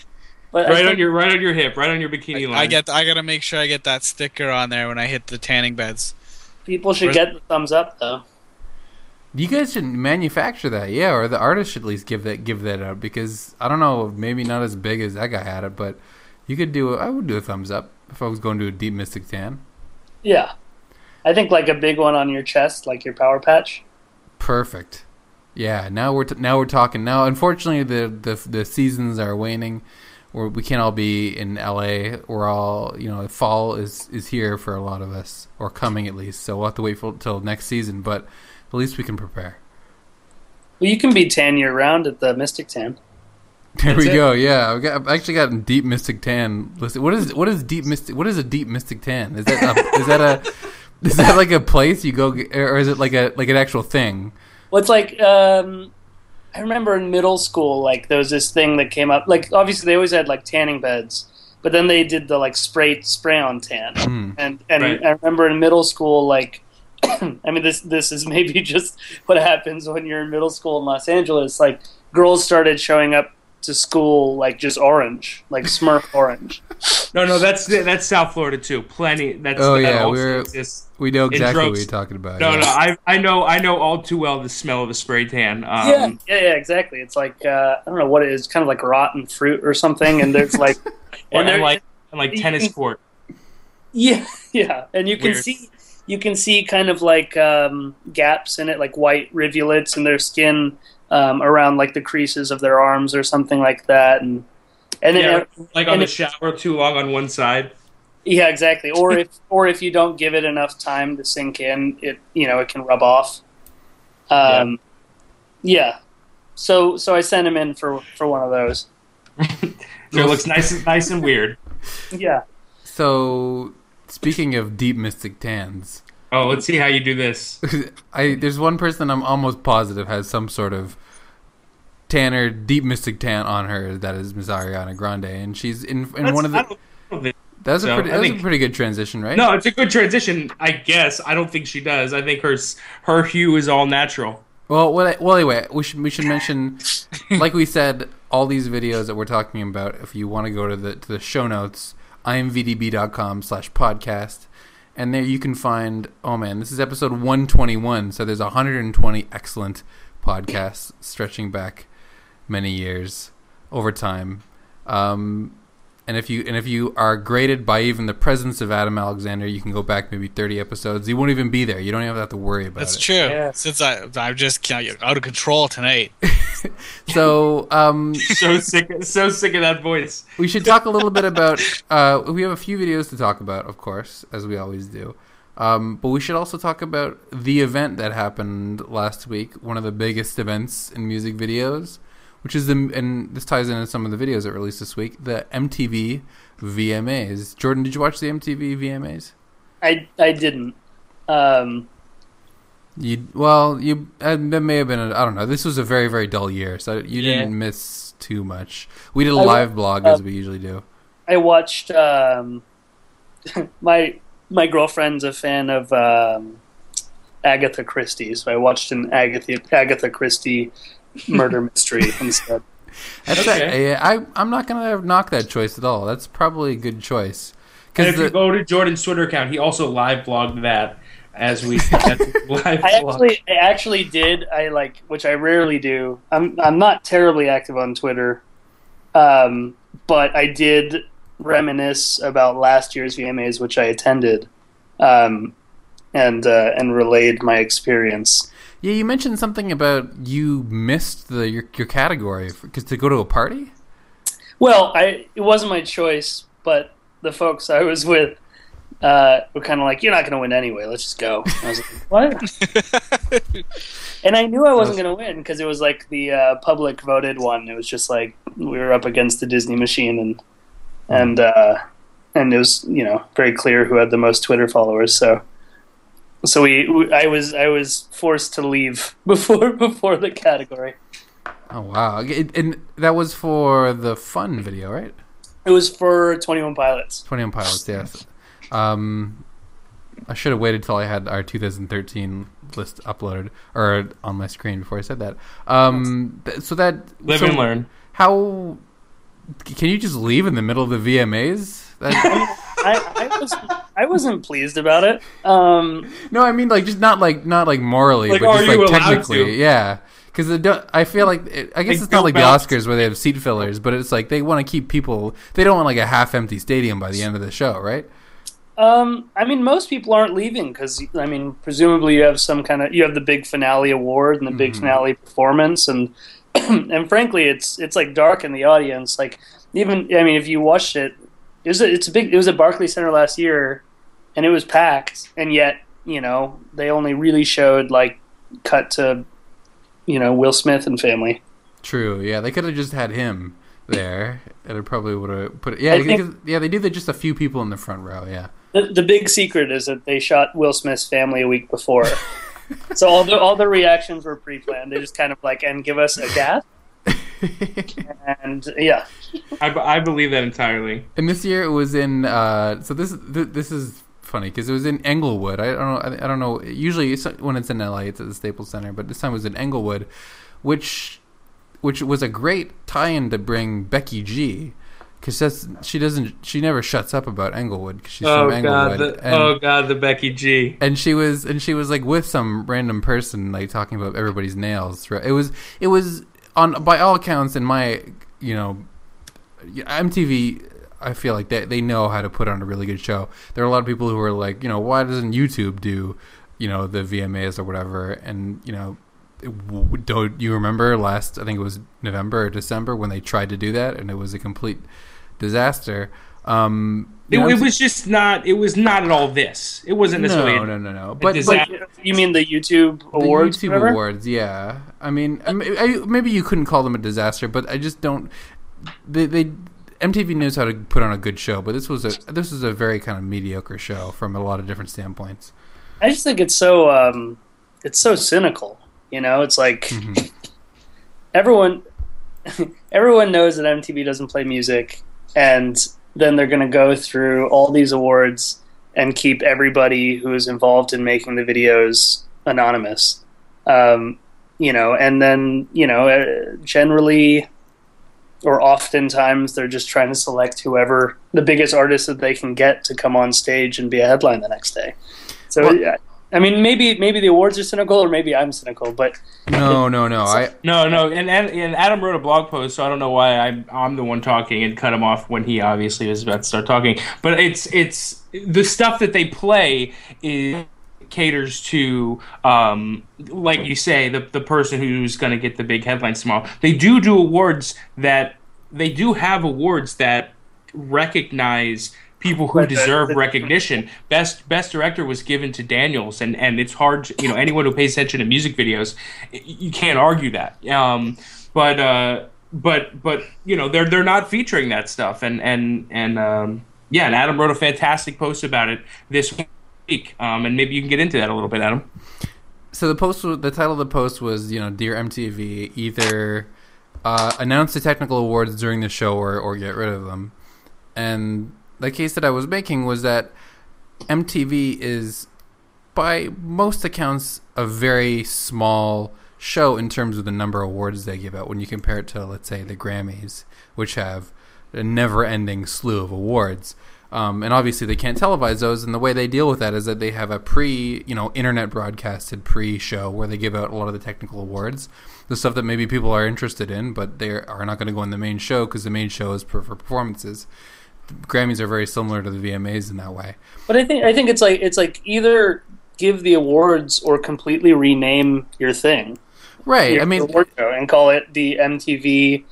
But I Right on your right on your hip, right on your bikini line. I get I gotta make sure I get that sticker on there when I hit the tanning beds. people should Where's- get the thumbs up though. You guys should manufacture that, yeah, or the artist should at least give that give that out because I don't know, maybe not as big as that guy had it, but you could do. A, I would do a thumbs up if I was going to a deep mystic tan. Yeah, I think like a big one on your chest, like your power patch. Perfect. Yeah, now we're t- now we're talking. Now, unfortunately, the the the seasons are waning. We're, we can't all be in LA. We're all you know, fall is is here for a lot of us, or coming at least. So we'll have to wait for till next season. But at least we can prepare. Well, you can be tan year round at the Mystic Tan. There we it. go. Yeah, I've, got, I've actually got a deep mystic tan. Listen, what is what is deep mystic? What is a deep mystic tan? Is that a, is that a is that like a place you go, or is it like a like an actual thing? Well, it's like um, I remember in middle school, like there was this thing that came up. Like obviously they always had like tanning beds, but then they did the like spray spray on tan. Hmm. And and Right. I remember in middle school, like I mean this this is maybe just what happens when you're in middle school in Los Angeles. Like girls started showing up to school like just orange, like Smurf orange. no, no, that's that's South Florida too. Plenty. That's Oh, that yeah, we're- exists. We know In exactly what drugs. you're talking about. No, yeah. no, I I know I know all too well the smell of a spray tan. Um, yeah, yeah, yeah, exactly. It's like uh, I don't know what it is, kind of like rotten fruit or something. And there's like, and, and there, like and like tennis can- court. Yeah, yeah, and you can Weird. see you can see kind of like um, gaps in it, like white rivulets in their skin um, around like the creases of their arms or something like that, and and then Yeah, like on the it- shower too long on one side. yeah, exactly. Or if or if you don't give it enough time to sink in, it you know it can rub off. Um, yeah. So so I sent him in for for one of those. So it looks nice and nice and weird. Yeah. So speaking of deep mystic tans, Oh, let's see how you do this. I there's one person I'm almost positive has some sort of tanner deep mystic tan on her that is Miss Ariana Grande, and she's in in one of the. don't- I don't think- That's a pretty. That's a pretty good transition, right? No, it's a good transition, I guess. I don't think she does. I think her her hue is all natural. Well, well, well, anyway, we should we should mention, like we said, all these videos that we're talking about. If you want to go to the to the show notes, imvdb.com slash podcast, and there you can find. Oh man, this is episode one twenty one. So there's 120 excellent podcasts stretching back many years over time. Um, and if you and if you are graded by even the presence of Adam Alexander, you can go back maybe 30 episodes. You won't even be there. You don't even have to worry about That's it. That's true. Yeah. Since I I'm just out of control tonight. So um, So sick, so sick of that voice. we should talk a little bit about. Uh, we have a few videos to talk about, of course, as we always do. Um, but we should also talk about the event that happened last week. One of the biggest events in music videos, which is the and this ties into some of the videos that released this week. The MTV VMAs. Jordan, did you watch the MTV VMAs? I I didn't. Um, You well, you uh, that may have been. A, I don't know. This was a very very dull year, so you Yeah. didn't miss too much. We did a wa- live blog as we usually do. I watched um, my my girlfriend's a fan of um, Agatha Christie, so I watched an Agatha Agatha Christie murder mystery instead. That's Okay. that, I I'm not gonna knock that choice at all. That's probably a good choice. And Because if you go to Jordan's Twitter account, he also live blogged that as we live I actually I actually did I like which I rarely do. I'm I'm not terribly active on Twitter, um, but I did reminisce about last year's VMAs, which I attended, um, and uh, and relayed my experience. Yeah, you mentioned something about you missed the your, your category because to go to a party. Well, I it wasn't my choice, but the folks I was with uh, were kind of like, "You're not going to win anyway. Let's just go." I was like, "What?" and I knew I wasn't going to win because it was like the uh, public voted one. It was just like we were up against the Disney machine, and and uh, and it was you know very clear who had the most Twitter followers. So so we, we I was I was forced to leave before before the category. Oh wow! It, and that was for the fun video, right? It was for Twenty One Pilots. Twenty One Pilots, yes. Um, I should have waited till I had our 2013 list uploaded or on my screen before I said that. Um, th- so that Live so and learn. How can you just leave in the middle of the VMAs? I, I was I wasn't pleased about it. Um, no, I mean like just not like not like morally, Like, but just like technically, yeah. Because I feel like it, I guess Like it's not like the Oscars where they have seat fillers, but it's like they want to keep people. They don't want like a half-empty stadium by the end of the show, right? um, I mean, most people aren't leaving because I mean, presumably you have some kind of you have the big finale award and the big Mhm. finale performance, and and frankly, it's it's like dark in the audience. Like even I mean, if you watched it, it was a, it's a big. It was at Barclays Center last year, and it was packed, and yet you know they only really showed like cut to you know Will Smith and family. True. Yeah, they could have just had him there, and it probably would have put. It, yeah, think- yeah, they that just a few people in the front row. Yeah. The, the big secret is that they shot Will Smith's family a week before. so all the all the reactions were pre-planned. They just kind of like and give us a gas, and yeah, I, b- I believe that entirely. And this year it was in. Uh, so this th- this is funny because it was in Inglewood. I don't know. I, I don't know. Usually it's, when it's in LA, it's at the Staples Center, but this time it was in Inglewood, which which was a great tie-in to bring Becky G. Because she doesn't she never shuts up about Inglewood because she's Oh from god, Inglewood the, and, oh god, the Becky G. and she was and she was like with some random person like talking about everybody's nails. It was it was on by all accounts in my you know MTV. I feel like they they know how to put on a really good show. There are a lot of people who are like, you know, why doesn't YouTube do, you know, the VMAs or whatever? And you know, don't you remember last? I think it was November or December when they tried to do that, and it was a complete disaster. Um, It, it was just not. It was not at all this. It wasn't necessarily. no, no, no, no. But, but you mean the YouTube the awards? YouTube whatever? awards, yeah. I mean, I, I, maybe you couldn't call them a disaster, but I just don't. They, they MTV knows how to put on a good show, but this was a this was a very kind of mediocre show from a lot of different standpoints. I just think it's so um, it's so cynical. You know, it's like Mhm. everyone everyone knows that MTV doesn't play music, and then they're going to go through all these awards and keep everybody who is involved in making the videos anonymous. Um, you know, and then you know, uh, generally or oftentimes they're just trying to select whoever the biggest artist that they can get to come on stage and be a headline the next day. So. Well- yeah, I mean, maybe maybe the awards are cynical, or maybe I'm cynical. But No, no, no. I No, no, and, and and Adam wrote a blog post, so I don't know why I'm I'm the one talking and cut him off when he obviously was about to start talking. But it's it's the stuff that they play is caters to um like you say the the person who's going to get the big headlines tomorrow. They do do awards that they do have awards that recognize people who deserve recognition. Best best director was given to Daniels, and and it's hard. To, you know, anyone who pays attention to music videos, you can't argue that. Um, but uh, but but you know, they're they're not featuring that stuff, and and and um, yeah, and Adam wrote a fantastic post about it this week. Um, and maybe you can get into that a little bit, Adam. so the post the title of the post was you know dear MTV either uh, announce the technical awards during the show or or get rid of them, and the case that I was making was that MTV is by most accounts a very small show in terms of the number of awards they give out when you compare it to let's say the Grammys which have a never-ending slew of awards um, and obviously they can't televise those and the way they deal with that is that they have a pre you know internet broadcasted pre-show where they give out a lot of the technical awards the stuff that maybe people are interested in but they are not going to go on the main show because the main show is for, for performances Grammys are very similar to the VMAs in that way But I think I think it's like it's like either give the awards or completely rename your thing. right your I mean show and call it the MTV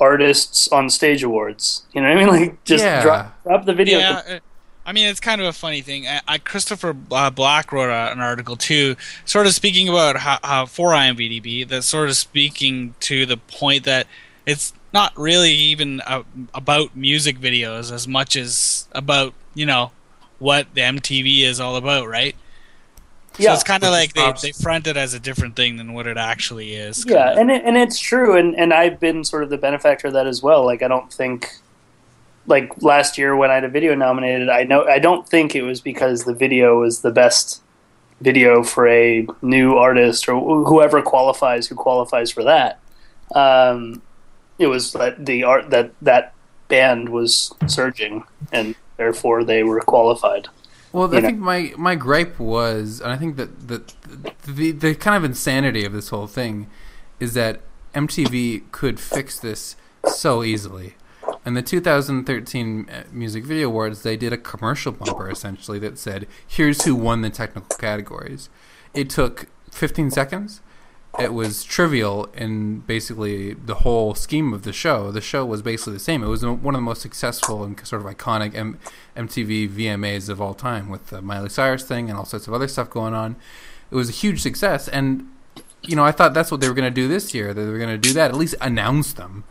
Artists on Stage Awards. You know what I mean? Like just Yeah. drop drop the video. Yeah, uh, I mean it's kind of a funny thing. I, I Christopher uh, Black wrote a, an article too, sort of speaking about how, how for IMVDb, that's sort of speaking to the point that it's not really even uh about music videos as much as about you know what the MTV is all about, right? So Yeah. it's kind of like they, they front it as a different thing than what it actually is. Yeah, kinda. and it, and it's true, and and I've been sort of the benefactor of that as well. Like I don't think, like last year when I had a video nominated, I know I don't think it was because the video was the best video for a new artist or whoever qualifies who qualifies for that. Um, it was that the art that that band was surging, and therefore they were qualified. Well, I know. think my, my gripe was, and I think that the, the the kind of insanity of this whole thing is that MTV could fix this so easily. In the 2013 uh, Music Video Awards, they did a commercial bumper essentially that said, "Here's who won the technical categories." It took 15 seconds. It was trivial in basically the whole scheme of the show. The show was basically the same. It was one of the most successful and sort of iconic M- MTV VMAs of all time, with the Miley Cyrus thing and all sorts of other stuff going on. It was a huge success, and you know I thought that's what they were going to do this year. That they were going to do that, at least announce them.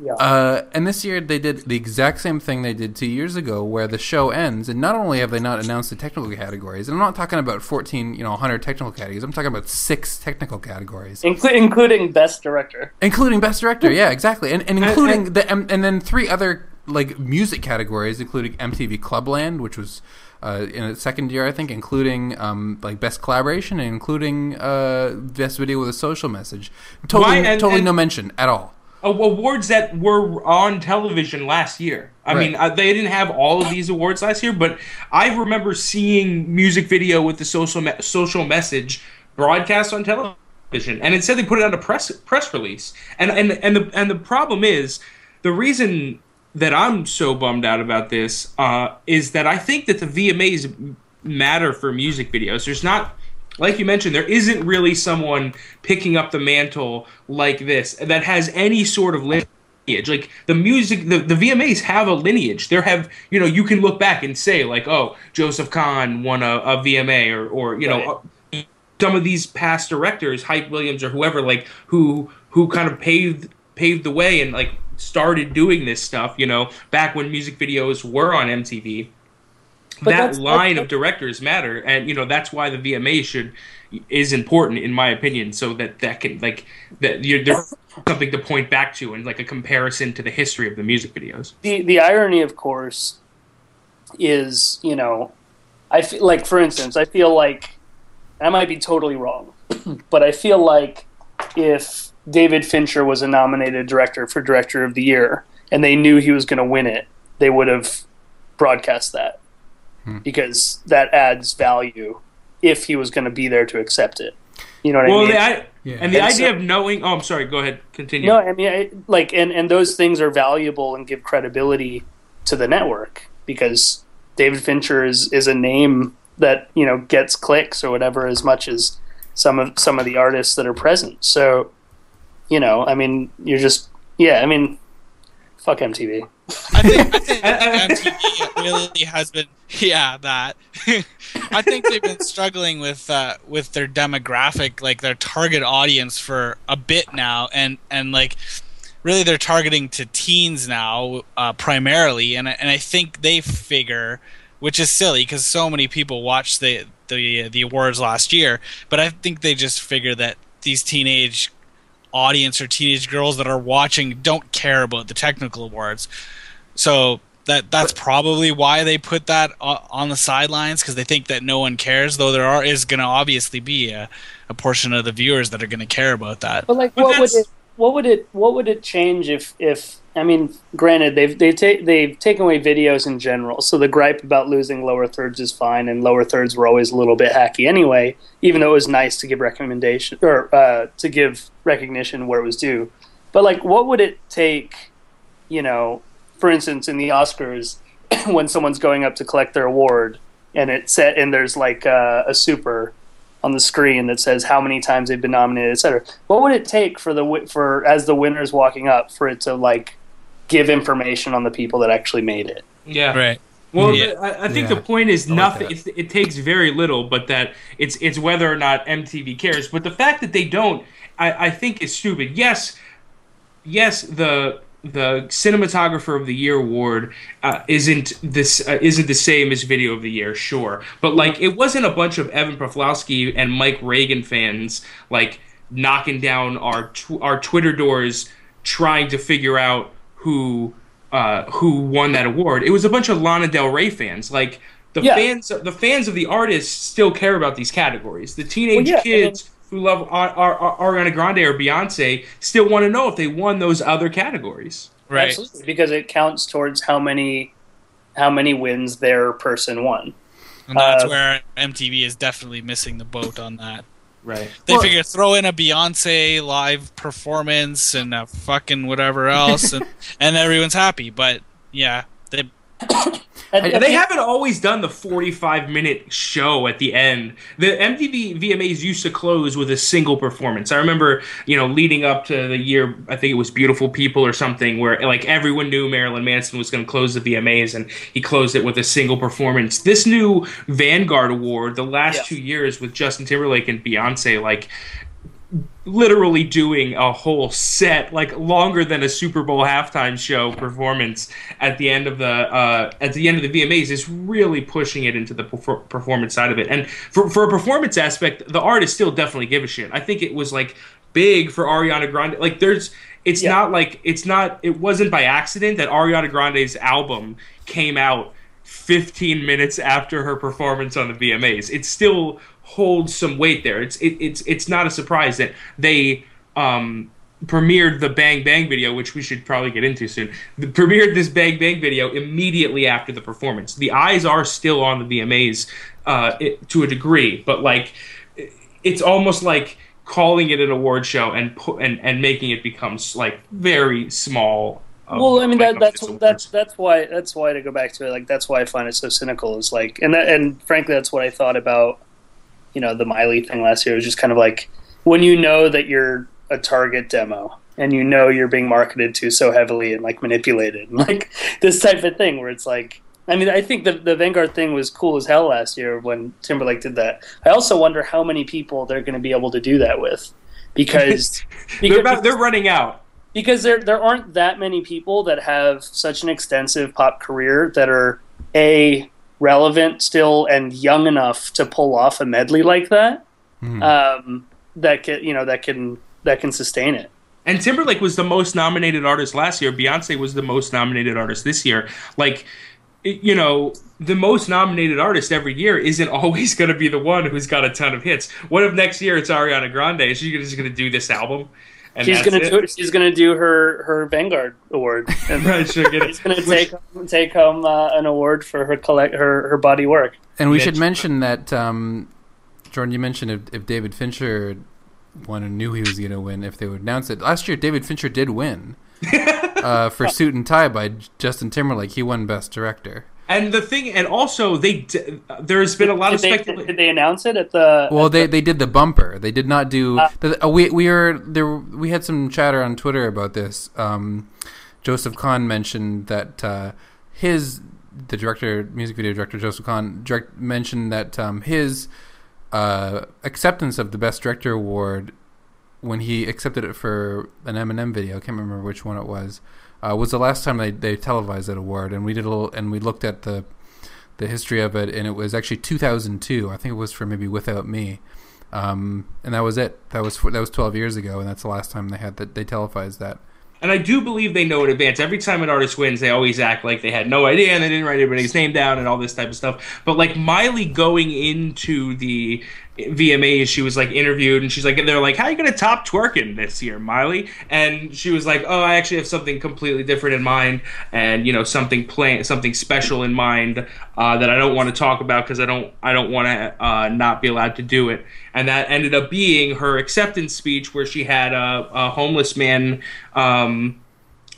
Yeah. Uh, and this year they did the exact same thing they did two years ago, where the show ends, and not only have they not announced the technical categories, and I'm not talking about 14, you know, 100 technical categories. I'm talking about six technical categories, Inclu- including best director. including best director. Yeah, exactly, and and And- including the and, and then three other like music categories, including MTV Clubland, which was. Uh, in its second year, I think, including um, like best collaboration and including uh, best video with a social message. Totally, Why- and- totally and- no mention at all. A- awards that were on television last year. I Right. mean, uh, they didn't have all of these awards last year, but I remember seeing music video with the social me- social message broadcast on television, and instead they put it on a press press release. And and and the and the problem is the reason that I'm so bummed out about this uh, is that I think that the VMAs matter for music videos. There's not like you mentioned, there isn't really someone picking up the mantle like this that has any sort of lineage. Like the music, the, the VMAs have a lineage. There have, you know, you can look back and say like, oh, Joseph Kahn won a, a VMA, or or you know, uh, some of these past directors, Hype Williams or whoever, like who who kind of paved paved the way and like started doing this stuff. You know, back when music videos were on MTV that line of directors matter and you know that's why the VMA should is important in my opinion so that that can like that you're there's something to point back to and like a comparison to the history of the music videos. The the irony, of course, is you know, I feel like, for instance, I feel like I might be totally wrong, but I feel like if David Fincher was a nominated director for Director of the Year and they knew he was going to win it, they would have broadcast that Hmm. because that adds value if he was going to be there to accept it. You know what well I mean? the, I, Yeah. and the And idea so- of knowing oh i'm sorry go ahead continue No, I mean, I, like, and and those things are valuable and give credibility to the network because David Fincher is is a name that you know gets clicks or whatever as much as some of some of the artists that are present. So, you know, I mean, you're just yeah. I mean, fuck MTV. I think, I think MTV really has been yeah that. I think they've been struggling with uh, with their demographic, like their target audience for a bit now, and and like really they're targeting to teens now uh, primarily, and I- and I think they figure, which is silly because so many people watched the the the awards last year, but I think they just figure that these teenage audience or teenage girls that are watching don't care about the technical awards. So that that's probably why they put that uh, on the sidelines because they think that no one cares. Though there are is going to obviously be a, a portion of the viewers that are going to care about that. But like, But what would it? What would it? What would it change if? If I mean, granted, they've they take they've taken away videos in general. So the gripe about losing lower thirds is fine, and lower thirds were always a little bit hacky anyway. Even though it was nice to give recommendation or uh, to give recognition where it was due. But like, what would it take? You know, for instance, in the Oscars, when someone's going up to collect their award, and it set and there's like uh, a super on the screen that says how many times they've been nominated, et cetera. What would it take for the for as the winner's walking up for it to like give information on the people that actually made it? yeah Right. Well, Yeah. I, I think Yeah. the point is I nothing. that. It's, it takes very little, but that it's it's whether or not MTV cares. But the fact that they don't, I, I think, is stupid. Yes, yes, the the cinematographer of the year award uh, isn't this uh, isn't the same as video of the year, sure, but like it wasn't a bunch of Evan Pawlowski and Mike Reagan fans like knocking down our tw- our Twitter doors trying to figure out who uh, who won that award. It was a bunch of Lana Del Rey fans, like. The Yeah. fans, the fans of the artists, still care about these categories. The teenage Well, yeah, kids who love Ar- Ar- Ar- Ariana Grande or Beyonce still want to know if they won those other categories. Right. Absolutely, because it counts towards how many how many wins their person won. And that's Uh, where MTV is definitely missing the boat on that. Right. They Well- figure throw in a Beyonce live performance and a fucking whatever else, and, and everyone's happy. But yeah, they And- I- They haven't always done the 45 minute show at the end. The MTV VMAs used to close with a single performance. I remember, you know, leading up to the year, I think it was Beautiful People or something, where like everyone knew Marilyn Manson was going to close the VMAs and he closed it with a single performance. This new Vanguard Award, the last Yeah. two years with Justin Timberlake and Beyonce, like, literally doing a whole set like longer than a Super Bowl halftime show performance at the end of the uh, at the end of the VMAs is really pushing it into the performance side of it. And for for a performance aspect, the artists still definitely give a shit. I think it was like big for Ariana Grande. Like there's it's Yeah. not like it's not it wasn't by accident that Ariana Grande's album came out 15 minutes after her performance on the VMAs. it's still holds some weight there. It's it, it's it's not a surprise that they um, premiered the Bang Bang video, which we should probably get into soon. The, premiered this Bang Bang video immediately after the performance. The eyes are still on the VMAs uh, it, to a degree, but like it's almost like calling it an award show and pu- and and making it become like very small. of- well, I mean that, that's that's awards. that's why that's why to go back to it. Like that's why I find it so cynical. Is like, and that, and frankly, that's what I thought about. You know, the Miley thing last year was just kind of like when you know that you're a target demo and you know you're being marketed to so heavily and like manipulated, and like this type of thing where it's like. I mean, I think the the Vanguard thing was cool as hell last year when Timberlake did that. I also wonder how many people they're going to be able to do that with, because they're about, they're running out. because there there aren't that many people that have such an extensive pop career that are a relevant still and young enough to pull off a medley like that. Mhm. Um, that can you know that can that can sustain it. And Timberlake was the most nominated artist last year. Beyonce was the most nominated artist this year. Like, you know, the most nominated artist every year isn't always going to be the one who's got a ton of hits. What if next year it's Ariana Grande? Is she just going to do this album? And she's gonna do she's gonna do her her Vanguard award. And Right, she'll get it. she's gonna Which- take home, take home uh, an award for her collect her her body work. And we Mitch. should mention that um, Jordan, you mentioned if, if David Fincher won and knew he was going to win, if they would announce it. Last year, David Fincher did win uh, for Suit and Tie by Justin Timberlake. He won Best Director. And the thing, and also they, d- there's been a lot Did of they, speculation. did they announce it at the? Well, at they, the- they did the bumper. They did not do. Uh, the, uh, we we are there. We had some chatter on Twitter about this. Um, Joseph Kahn mentioned that uh, his the director, music video director Joseph Kahn, direct, mentioned that um, his uh, acceptance of the Best Director award when he accepted it for an Eminem video. I can't remember which one it was. Uh, was the last time they, they televised that award, and we did a little, and we looked at the the history of it, and it was actually 2002. I think it was for maybe Without Me, um, and that was it. That was that was 12 years ago, and that's the last time they had that they televised that. And I do believe they know in advance. Every time an artist wins, they always act like they had no idea and they didn't write anybody's name down and all this type of stuff. But like Miley going into the VMAs, she was like interviewed and she's like, and they're like, how are you going to top twerking this year, Miley? And she was like, oh, I actually have something completely different in mind and, you know, something plan, something special in mind uh, that I don't want to talk about because I don't, I don't want to uh, not be allowed to do it. And that ended up being her acceptance speech where she had a, a homeless man um,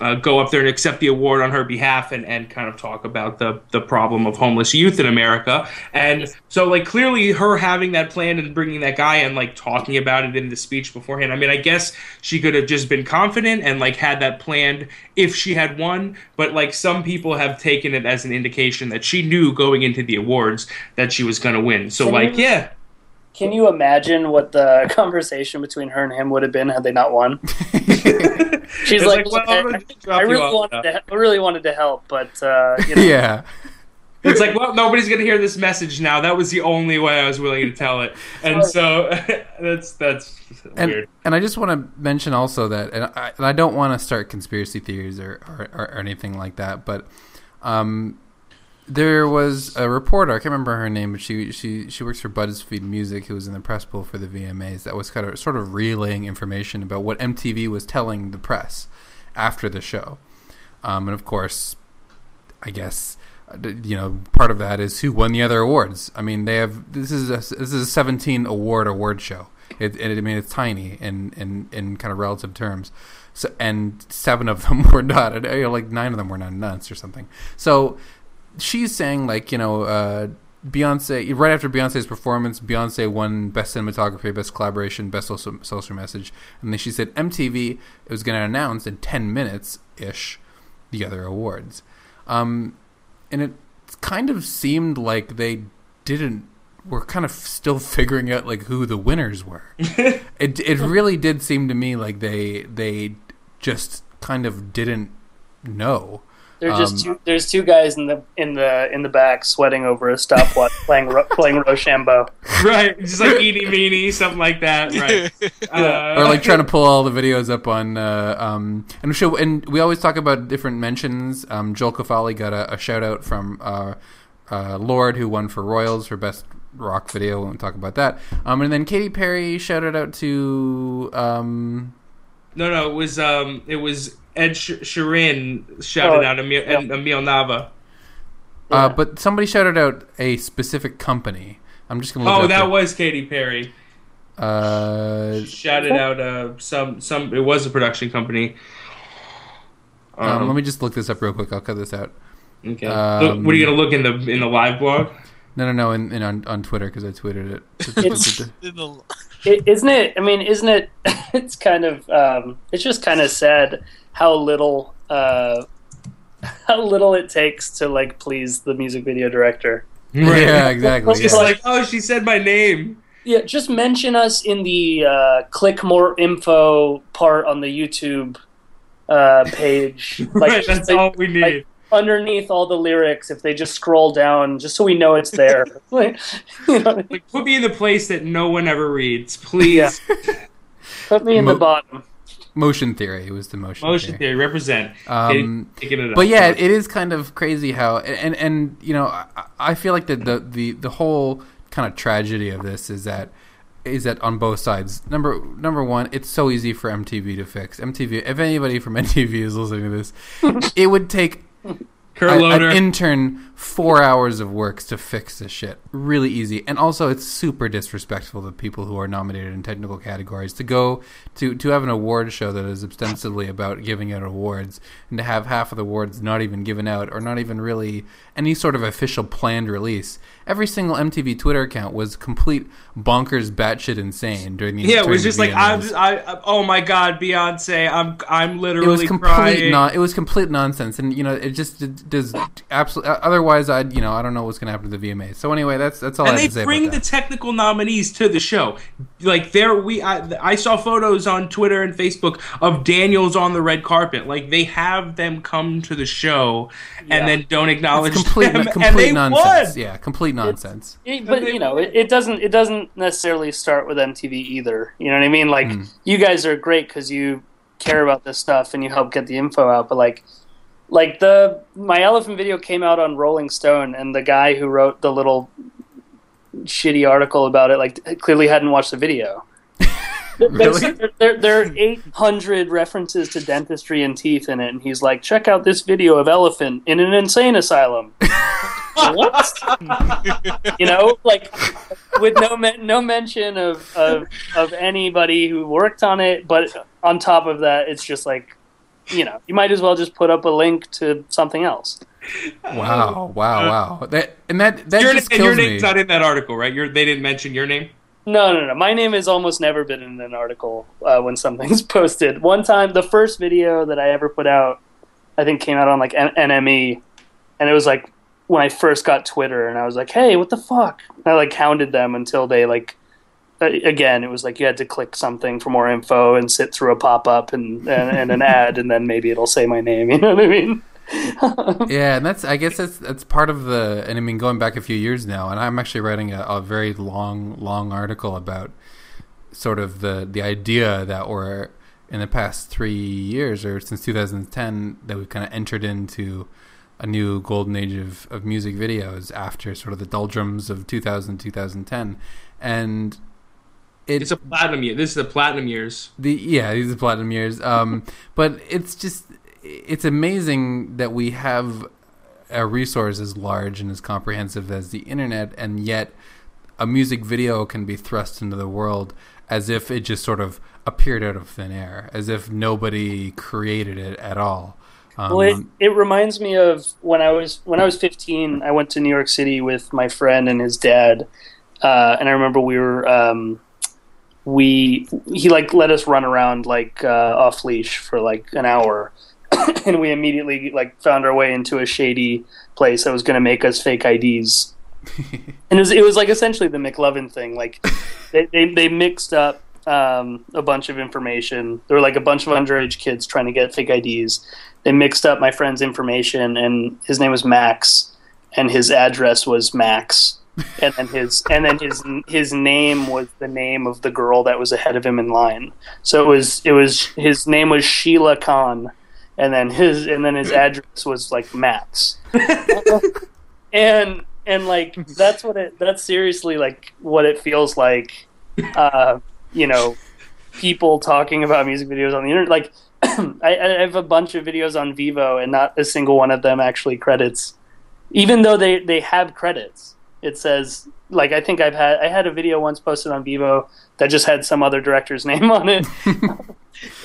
uh, go up there and accept the award on her behalf and, and kind of talk about the, the problem of homeless youth in America. And so, like, clearly her having that plan and bringing that guy and, like, talking about it in the speech beforehand. I mean, I guess she could have just been confident and, like, had that planned if she had won. But, like, some people have taken it as an indication that she knew going into the awards that she was going to win. So, Can like, you- yeah. Can you imagine what the conversation between her and him would have been had they not won? She's It's like, well, I, I'm gonna drop I you really wanted now." to, I really wanted to help, but uh, you know, yeah. It's like, well, nobody's gonna hear this message now. That was the only way I was willing to tell it, and so that's that's and, weird. and I just want to mention also that, and I, and I don't want to start conspiracy theories or, or, or anything like that, but um, there was a reporter, I can't remember her name, but she, she, she works for BuzzFeed Music, who was in the press pool for the VMAs, that was kind of sort of relaying information about what MTV was telling the press after the show. Um, and of course, I guess uh, you know part of that is who won the other awards. I mean, they have this is a, this is a 17 award award show. It, it I mean it's tiny in, in, in kind of relative terms. So and seven of them were not, you know, like nine of them were not nuts or something. So she's saying like you know uh, Beyonce right after Beyonce's performance, Beyonce won best cinematography, best collaboration, best social, social message, and then she said MTV was going to announce in 10 minutes ish the other awards. Um, and it kind of seemed like they didn't were kind of still figuring out like who the winners were. it it really did seem to me like they they just kind of didn't know. There's just Um, two, there's two guys in the in the in the back sweating over a stopwatch playing Ro- playing Rochambeau. Right, just like eeny meeny, something like that. Right, uh, or like trying to pull all the videos up on uh, um and show and we always talk about different mentions um joel Kefali got a, a shout out from uh, uh Lorde who won for royals for best rock video we won't talk about that um and then Katy Perry shouted out to um No, no, it was um, it was Ed Sh- Sheeran shouted Oh, out Emil, yeah. Emil Nava. uh but somebody shouted out a specific company i'm just gonna look Oh, up that real- was Katy Perry. uh Shouted out uh, some some. It was a production company. um, Um, let me just look this up real quick i'll cut this out okay. um, Look, what are you gonna look in the in the live blog? no no no in, in on, on twitter because i tweeted it It's- In the- is isn't it? I mean, isn't it? It's kind of um, it's just kind of sad how little uh, how little it takes to like please the music video director. yeah exactly It's just yeah. like, oh, she said my name. Yeah, just mention us in the uh, click more info part on the YouTube uh, page. Like, right, that's like, all we need. like, underneath all the lyrics, if they just scroll down, just so we know it's there. like, you know, like, put me in the place that no one ever reads, please. Yeah. put me in the bottom. Motion theory it was the motion, Motion theory. theory represent. Um, Taking it but yeah, it is kind of crazy how and and you know I, I feel like the, the the the whole kind of tragedy of this is that is that on both sides. Number number one, it's so easy for MTV to fix. MTV, if anybody from MTV is listening to this, it would take Kurt Loder. an intern four hours of work to fix this shit. Really easy, and also it's super disrespectful to people who are nominated in technical categories to go to to have an award show that is ostensibly about giving out awards, and to have half of the awards not even given out or not even really any sort of official planned release. Every single MTV Twitter account was complete bonkers, batshit insane during the yeah, it was just like I'm. Just, I, I. Oh my God, Beyonce! I'm. I'm literally it was complete crying. non- it was complete nonsense and you know it just it does absolutely otherwise i'd you know i don't know what's going to happen to the vma so anyway that's that's all i and have they to say bring about the technical nominees to the show. Like there, we I, I saw photos on Twitter and Facebook of Daniels on the red carpet. Like they have them come to the show Yeah. and then don't acknowledge It's complete them, and complete they nonsense won. yeah complete nonsense It- but you know, it, it doesn't it doesn't necessarily start with MTV either. You know what I mean? Like Hmm. you guys are great because you care about this stuff and you help get the info out. But like, like the my Elliphant video came out on Rolling Stone, and the guy who wrote the little shitty article about it like clearly hadn't watched the video. There's- Really? There, there, there are 800 references to dentistry and teeth in it, and he's like, check out this video of Elliphant in an insane asylum. what? you know, like with no men- no mention of, of of anybody who worked on it, but on top of that, it's just like, you know, you might as well just put up a link to something else. wow wow wow that and that that Your, just and your kills me name's not in that article, right? Your, they didn't mention your name. No, no, no. My name has almost never been in an article uh, when something's posted. One time, the first video that I ever put out, I think came out on like N- NME, and it was like when I first got Twitter, and I was like, "Hey, what the fuck?" And I like hounded them until they like uh, Uh, again, it was like you had to click something for more info and sit through a pop up and, and, and an ad, and then maybe it'll say my name. You know what I mean? yeah, and that's I guess that's that's part of the. And I mean, going back a few years now, and I'm actually writing a, a very long, long article about sort of the the idea that we're in the past three years or since 2010 that we've kind of entered into a new golden age of, of music videos after sort of the doldrums of 2000 2010 and it, it's a platinum year this is the platinum years the yeah these are platinum years um but it's just it's amazing that we have a resource as large and as comprehensive as the internet and yet a music video can be thrust into the world as if it just sort of appeared out of thin air, as if nobody created it at all. Um, well, it, it reminds me of when I was when I was 15. I went to New York City with my friend and his dad, uh, and I remember we were um, we he like let us run around like uh, off leash for like an hour, and we immediately like found our way into a shady place that was going to make us fake IDs. and it was, it was like essentially the McLovin thing. Like they, they, they mixed up um, a bunch of information. There were like a bunch of underage kids trying to get fake IDs. They mixed up my friend's information, and his name was Max, and his address was Max, and then his and then his his name was the name of the girl that was ahead of him in line. So it was it was his name was Sheila Khan, and then his and then his address was like Max, and and like that's what it that's seriously like what it feels like. Uh, you know, people talking about music videos on the internet. Like, I, I, have a bunch of videos on Vevo, and not a single one of them actually credits, even though they they have credits. It says like I think I've had I had a video once posted on Vevo that just had some other director's name on it,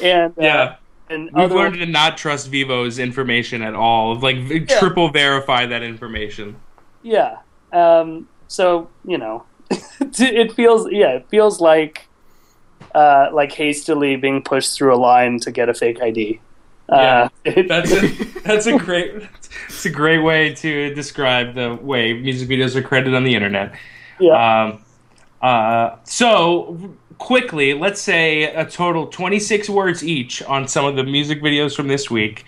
and uh, yeah. Uh, and We've other... learned to not trust Vevo's information at all. Like yeah. triple verify that information. Yeah. Um, so you know, it feels yeah, it feels like uh, like hastily being pushed through a line to get a fake ID. Uh, yeah, that's a, that's a great it's a great way to describe the way music videos are credited on the internet. Yeah. Um, uh, so quickly, let's say a total 26 words each on some of the music videos from this week.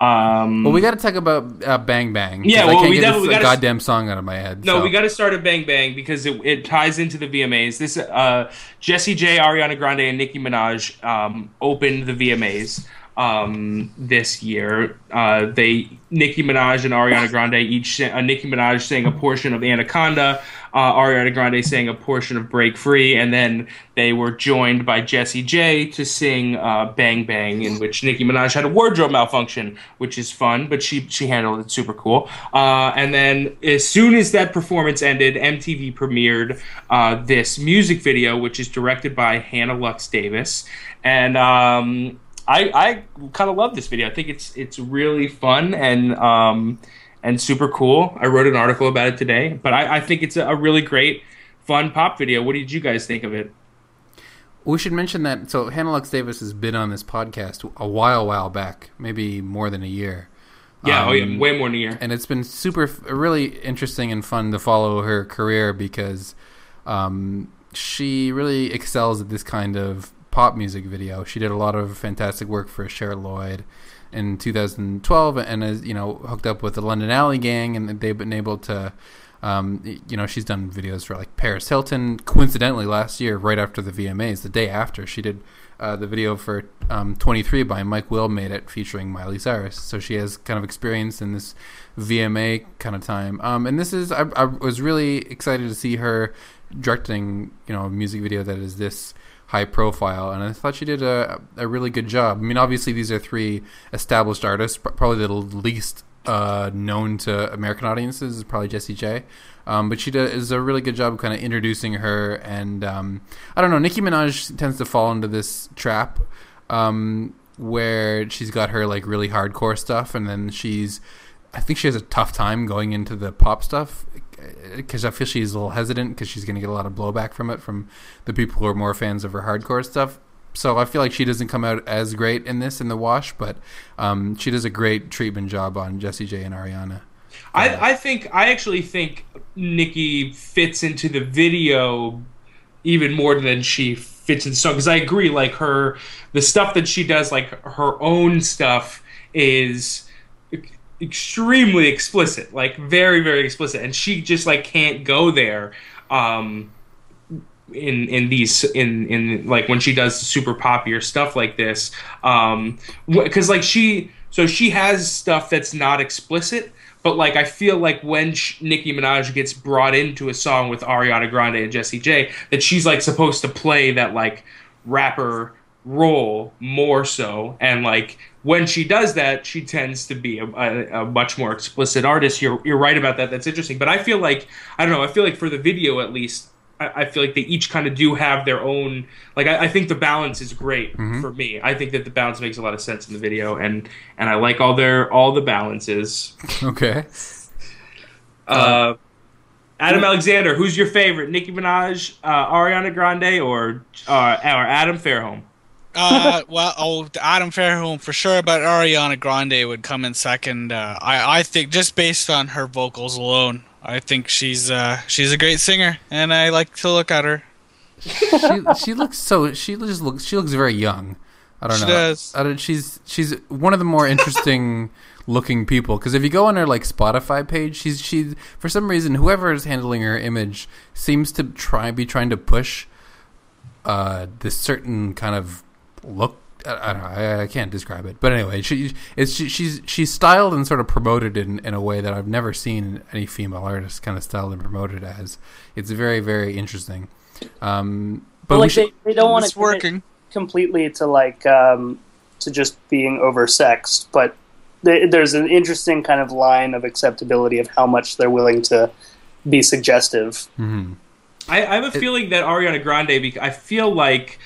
Um, well, we got to talk about uh, Bang Bang. Yeah, well, I can't we get this goddamn song out of my head. No, so. we got to start at Bang Bang because it, it, ties into the VMAs. This uh, Jessie J, Ariana Grande, and Nicki Minaj um, opened the VMAs um, this year. Uh, they Nicki Minaj and Ariana Grande each uh, Nicki Minaj sang a portion of Anaconda uh, Ariana Grande sang a portion of Break Free, and then they were joined by Jessie J to sing uh, Bang Bang, in which Nicki Minaj had a wardrobe malfunction, which is fun, but she she handled it super cool. Uh, and then as soon as that performance ended, MTV premiered uh, this music video, which is directed by Hannah Lux Davis, and um, I, I kind of love this video. I think it's it's really fun and um, and super cool. I wrote an article about it today, but I, I think it's a, a, really great, fun pop video. What did you guys think of it? We should mention that. So Hannah Lux Davis has been on this podcast a while, while back, maybe more than a year. Yeah, um, oh yeah, um, way more than a year. And it's been super, really interesting and fun to follow her career because um, she really excels at this kind of pop music video. She did a lot of fantastic work for Cher Lloyd in 2012 and is you know hooked up with the London Alley Gang and they've been able to um, you know she's done videos for like Paris Hilton. Coincidentally last year right after the VMAs the day after she did uh, the video for um, 23 by Mike Will made it featuring Miley Cyrus. So she has kind of experience in this VMA kind of time. Um, and this is I, I was really excited to see her directing you know a music video that is this high profile, and I thought she did a, a really good job. I mean, obviously these are three established artists. Probably the least uh, known to American audiences is probably Jessie J. Um, but she does a really good job of kind of introducing her, and um, I don't know. Nicki Minaj tends to fall into this trap um, where she's got her like really hardcore stuff, and then she's I think she has a tough time going into the pop stuff because I feel she's a little hesitant because she's going to get a lot of blowback from it from the people who are more fans of her hardcore stuff. So I feel like she doesn't come out as great in this in the wash, but um, she does a great treatment job on Jessie J and Ariana. I, I think I actually think Nicki fits into the video even more than she fits in the song. Because I agree, like her the stuff that she does, like her own stuff, is extremely explicit, like very very explicit, and she just like can't go there. Um, in in these in in like when she does super popular stuff like this um because like she so she has stuff that's not explicit but like i feel like when sh- nicki minaj gets brought into a song with ariana grande and jessie j that she's like supposed to play that like rapper role more so and like when she does that she tends to be a, a, a much more explicit artist you're, you're right about that that's interesting but i feel like i don't know i feel like for the video at least I, I feel like they each kind of do have their own. Like I, I think the balance is great for me. I think that the balance makes a lot of sense in the video, and and I like all their all the balances. Okay. Uh, Adam Alexander, who's your favorite? Nicki Minaj, uh, Ariana Grande, or uh, or Adam Fairholm? Uh, well, oh, Adam Fairholm for sure, but Ariana Grande would come in second. Uh, I, I think just based on her vocals alone, I think she's uh, she's a great singer, and I like to look at her. she she looks so she just looks she looks very young. I don't She know. does. I don't, she's she's one of the more interesting looking people because if you go on her like Spotify page, she's she for some reason whoever is handling her image seems to try be trying to push uh this certain kind of look. I, I don't know. I, I can't describe it, but anyway, she it's she, she's she's styled and sort of promoted in, in a way that I've never seen any female artist kind of styled and promoted as. It's very very interesting. Um, but But we like should, they, they don't want It's to working. completely to like um, to just being oversexed, but th- there's an interesting kind of line of acceptability of how much they're willing to be suggestive. Mhm. I, I have a feeling that Ariana Grande. Because I feel like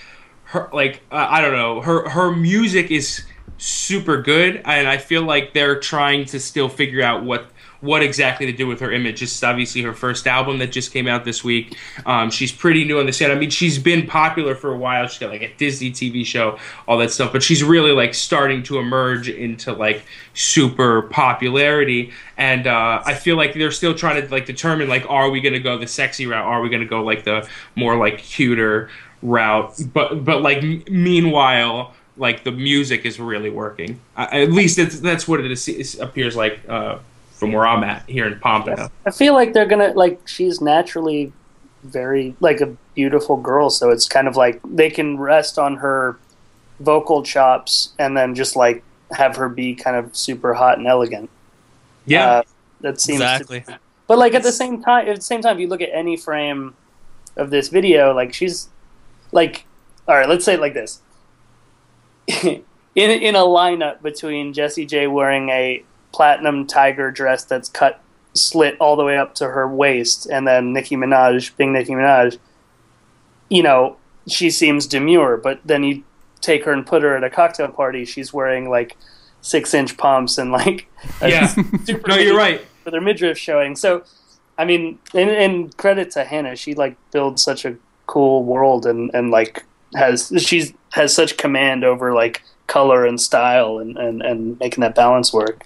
her, like uh, I don't know, her her music is super good, and I feel like they're trying to still figure out what what exactly to do with her image. This is obviously her first album that just came out this week. Um, she's pretty new on the scene. I mean, she's been popular for a while. She's got like a Disney TV show, all that stuff. But she's really like starting to emerge into like super popularity. And uh, I feel like they're still trying to like determine like, are we going to go the sexy route? Are we going to go like the more like cuter route? But but like m- meanwhile. Like the music is really working. I, at least it's, that's what it is, it appears like uh, from where I'm at here in Pompano. I feel like they're gonna like she's naturally very like a beautiful girl, so it's kind of like they can rest on her vocal chops and then just like have her be kind of super hot and elegant. Yeah, Uh, that seems to- Exactly. But like at the same time, at the same time, if you look at any frame of this video, like she's like, all right, let's say it like this: in in a lineup between Jessie J wearing a platinum tiger dress that's cut slit all the way up to her waist, and then Nicki Minaj being Nicki Minaj, you know, she seems demure, but then you take her and put her at a cocktail party, she's wearing like six inch pumps and like yeah. super no, you're right. for their midriff showing. So, I mean, and, and credit to Hannah, she like builds such a cool world and and like has she's has such command over like color and style and and and making that balance work.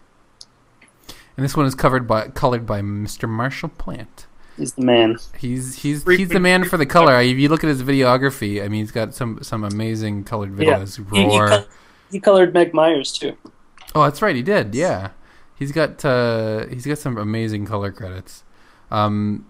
and this one is covered by colored by Mr. Marshall Plante. He's the man. He's he's he's the man for the color. If you look at his videography, I mean, he's got some some amazing colored Yeah. videos. He, he, Roar. he colored Meg Myers too. Oh, that's right, he did. Yeah, he's got uh, he's got some amazing color credits. Um,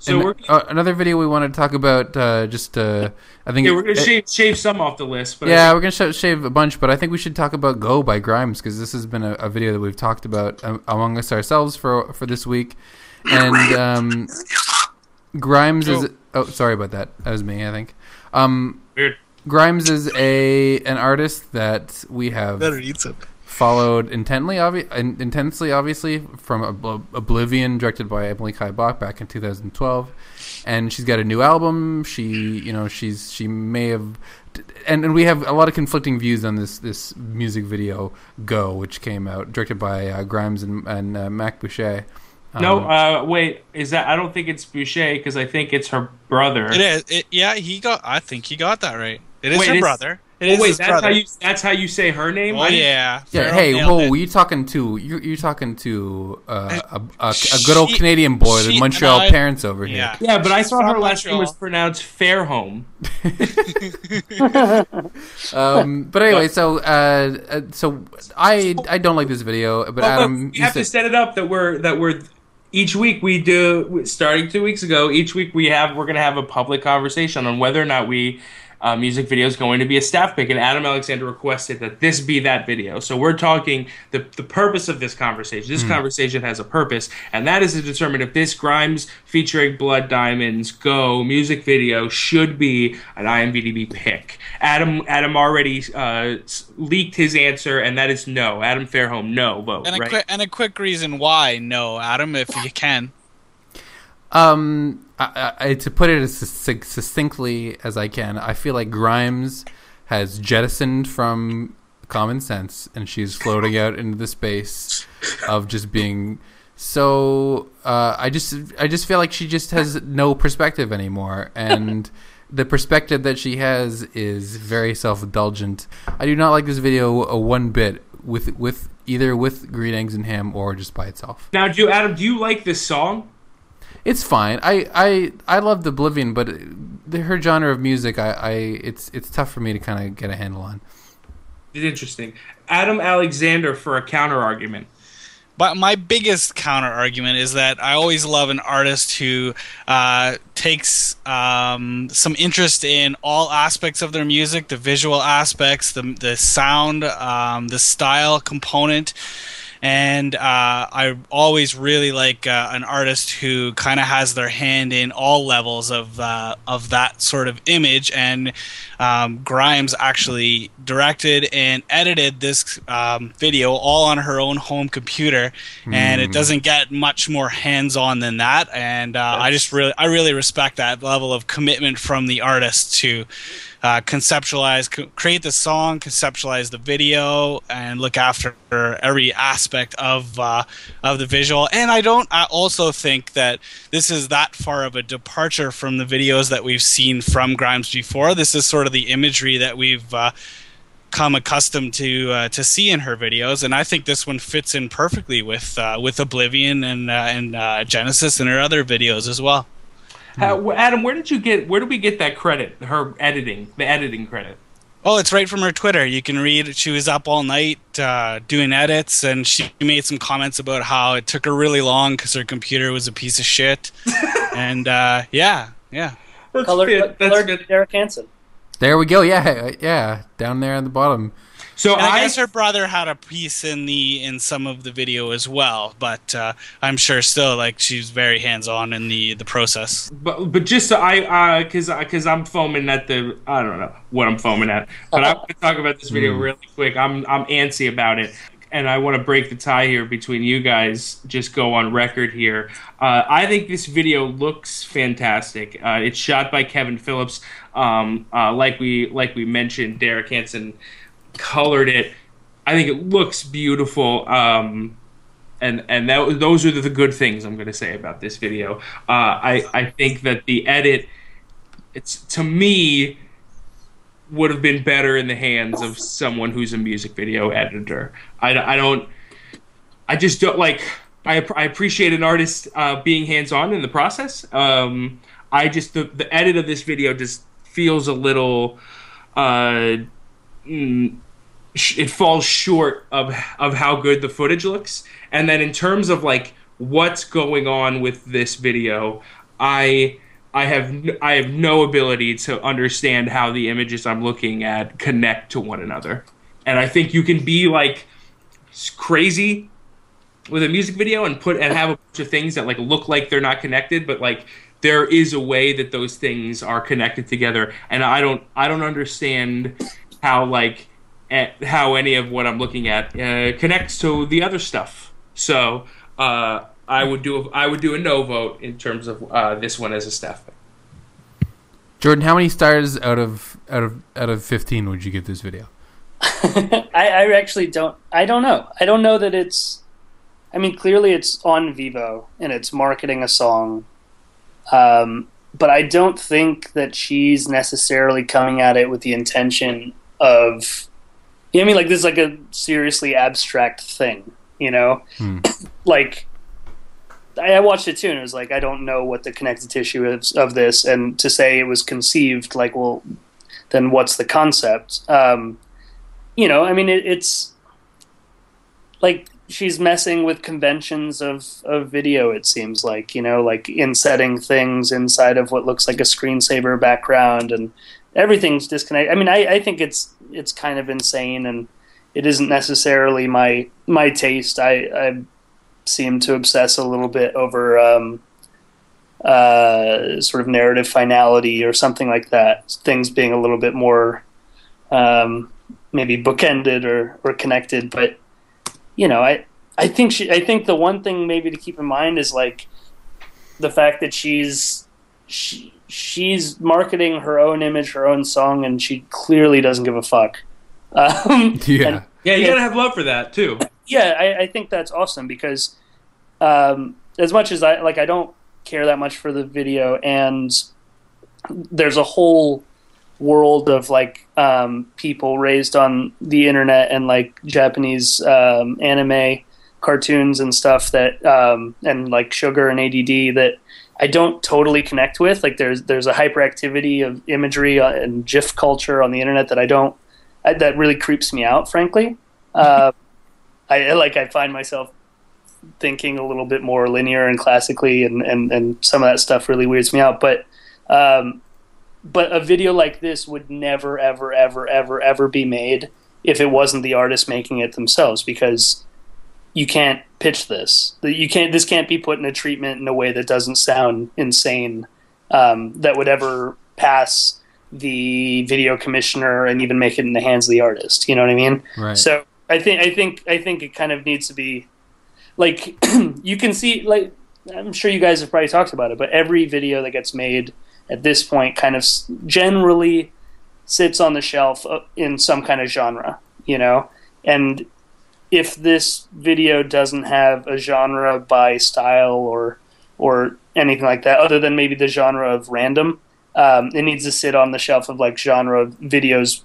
So and, we're uh, another video we want to talk about. Uh, just uh, I think yeah, we're gonna it- shave, shave some off the list, but yeah, think- we're gonna sh- shave a bunch, but I think we should talk about "Go" by Grimes because this has been a, a video that we've talked about um, among us ourselves for for this week, and um, Grimes is. Oh, sorry about that. That was me, I think. Um, weird. Grimes is a an artist that we have eat some. Followed intently, obvi- in- intensely, obviously, from Ob- Oblivion, directed by Emily Kai Bock back in 2012. And she's got a new album. She, you know, she's she may have, and, and we have a lot of conflicting views on this this music video, "Go," which came out, directed by uh, Grimes and, and uh, Mac Boucher. no, Um, uh, wait, is that? I don't think it's Boucher because I think it's her brother. It is. It, yeah, he got. I think he got that right. It is Wait, her it's- brother. It is Oh, wait, that's brother. how you that's how you say her name. Oh yeah. Yeah, Farrell hey, nailed whoa, it. you talking to you? You talking to uh, a, a, a good old She- Canadian boy with Montreal I- parents over here. Yeah. Yeah, but I saw her from last name was pronounced Fairhome. Um, but anyway, so uh, uh, so I I don't like this video, but But Adam, we you have to set it up that we're that we're each week we do starting two weeks ago. Each week we have we're gonna have a public conversation on whether or not we. Uh, music video is going to be a staff pick, and Adam Alexander requested that this be that video. So we're talking the the purpose of this conversation. This conversation has a purpose, and that is to determine if this Grimes featuring Blood Diamonds Go music video should be an IMVDb pick. Adam Adam already uh, leaked his answer, and that is no. Adam Fairholm, no vote. And a right? quick and a quick reason why no, Adam, if you can. Um, I, I, to put it as succinctly as I can, I feel like Grimes has jettisoned from common sense, and she's floating out into the space of just being so. Uh, I just I just feel like she just has no perspective anymore, and. The perspective that she has is very self-indulgent. I do not like this video a one bit with with either with green eggs and ham or just by itself. Now, do you, Adam? Do you like this song? It's fine. I I I loved Oblivion, but the, her genre of music, I, I it's it's tough for me to kind of get a handle on. It's interesting. Adam Alexander for a counter argument. But my biggest counter argument is that I always love an artist who uh, takes um, some interest in all aspects of their music, the visual aspects, the the sound, um, the style component. And uh, I always really like uh, an artist who kind of has their hand in all levels of uh, of that sort of image. And um, Grimes actually directed and edited this um, video all on her own home computer, and it doesn't get much more hands on than that. And uh, I just really, I really respect that level of commitment from the artist to uh, conceptualize, co- create the song, conceptualize the video, and look after every aspect of uh, of the visual. And I don't. I also think that this is that far of a departure from the videos that we've seen from Grimes before. This is sort of the imagery that we've. Uh, come accustomed to uh, to see in her videos, and I think this one fits in perfectly with uh, with Oblivion and uh, and uh, Genesis and her other videos as well. Uh, wh- Adam, where did you get? Where did we get that credit? Her editing, the editing credit. Oh, it's right from her Twitter. You can read. She was up all night uh, doing edits, and she made some comments about how it took her really long because her computer was a piece of shit. and uh, yeah, yeah. That's Color, good. That's color good. Derek Hansen. There we go. Yeah, yeah, down there on the bottom. So And I, I, guess her brother had a piece in the in some of the video as well, but uh, I'm sure still like she's very hands on in the the process. but but just so I, because because I'm foaming at the I don't know what I'm foaming at, but I want to talk about this video really quick. I'm I'm antsy about it. And I want to break the tie here between you guys. Just go on record here. Uh, I think this video looks fantastic. Uh, it's shot by Kevin Phillips. Um, uh, like we like we mentioned, Derek Hansen colored it. I think it looks beautiful. Um, and and that, those are the good things I'm going to say about this video. Uh, I I think that the edit, it's to me, would have been better in the hands of someone who's a music video editor. I, I don't, I just don't like. I, I appreciate an artist uh, being hands on in the process. Um, I just the, the edit of this video just feels a little. Uh, mm, it falls short of of how good the footage looks. And then in terms of like what's going on with this video, I I have I have no ability to understand how the images I'm looking at connect to one another. And I think you can be like crazy with a music video and put and have a bunch of things that like look like they're not connected, but like there is a way that those things are connected together. And I don't I don't understand how like eh, how any of what I'm looking at uh, connects to the other stuff. So uh, I would do a, I would do a no vote in terms of uh, this one as a staff. pick. Jordan, how many stars out of out of out of fifteen would you give this video? I, I actually don't. I don't know. I don't know that it's. I mean, clearly it's on Vevo and it's marketing a song, um, but I don't think that she's necessarily coming at it with the intention of. You know I mean, like this is like a seriously abstract thing. You know, Hmm. like I, I watched it too, and it was like I don't know what the connective tissue is of this, and to say it was conceived, like, well, then what's the concept? Um, you know, I mean, it, it's like she's messing with conventions of, of video it seems like you know like insetting things inside of what looks like a screensaver background and everything's disconnected i mean I, I think it's it's kind of insane and it isn't necessarily my my taste. I i seem to obsess a little bit over um uh sort of narrative finality or something like that. Things being a little bit more um maybe bookended or or connected but you know, I I think she I think the one thing maybe to keep in mind is like the fact that she's she, she's marketing her own image, her own song, and she clearly doesn't give a fuck. Um, Yeah. and- Yeah, you Yeah. gotta have love for that too. yeah, I, I think that's awesome because um, as much as I like, I don't care that much for the video, and there's a whole world of like um, people raised on the internet and like Japanese um, anime cartoons and stuff that um, and like sugar and ADD that I don't totally connect with. Like there's there's a hyperactivity of imagery uh, and GIF culture on the internet that I don't I, that really creeps me out, frankly. Uh, I like I find myself thinking a little bit more linear and classically, and and and some of that stuff really weirds me out. But um, but a video like this would never, ever, ever, ever, ever be made if it wasn't the artist making it themselves, because you can't pitch this. You can't. This can't be put in a treatment in a way that doesn't sound insane. Um, that would ever pass the video commissioner and even make it in the hands of the artist. You know what I mean? Right. So I think I think I think it kind of needs to be like you can see like I'm sure you guys have probably talked about it, but every video that gets made at this point kind of generally sits on the shelf uh, in some kind of genre, you know. And if this video doesn't have a genre by style or or anything like that, other than maybe the genre of random, um, it needs to sit on the shelf of like genre videos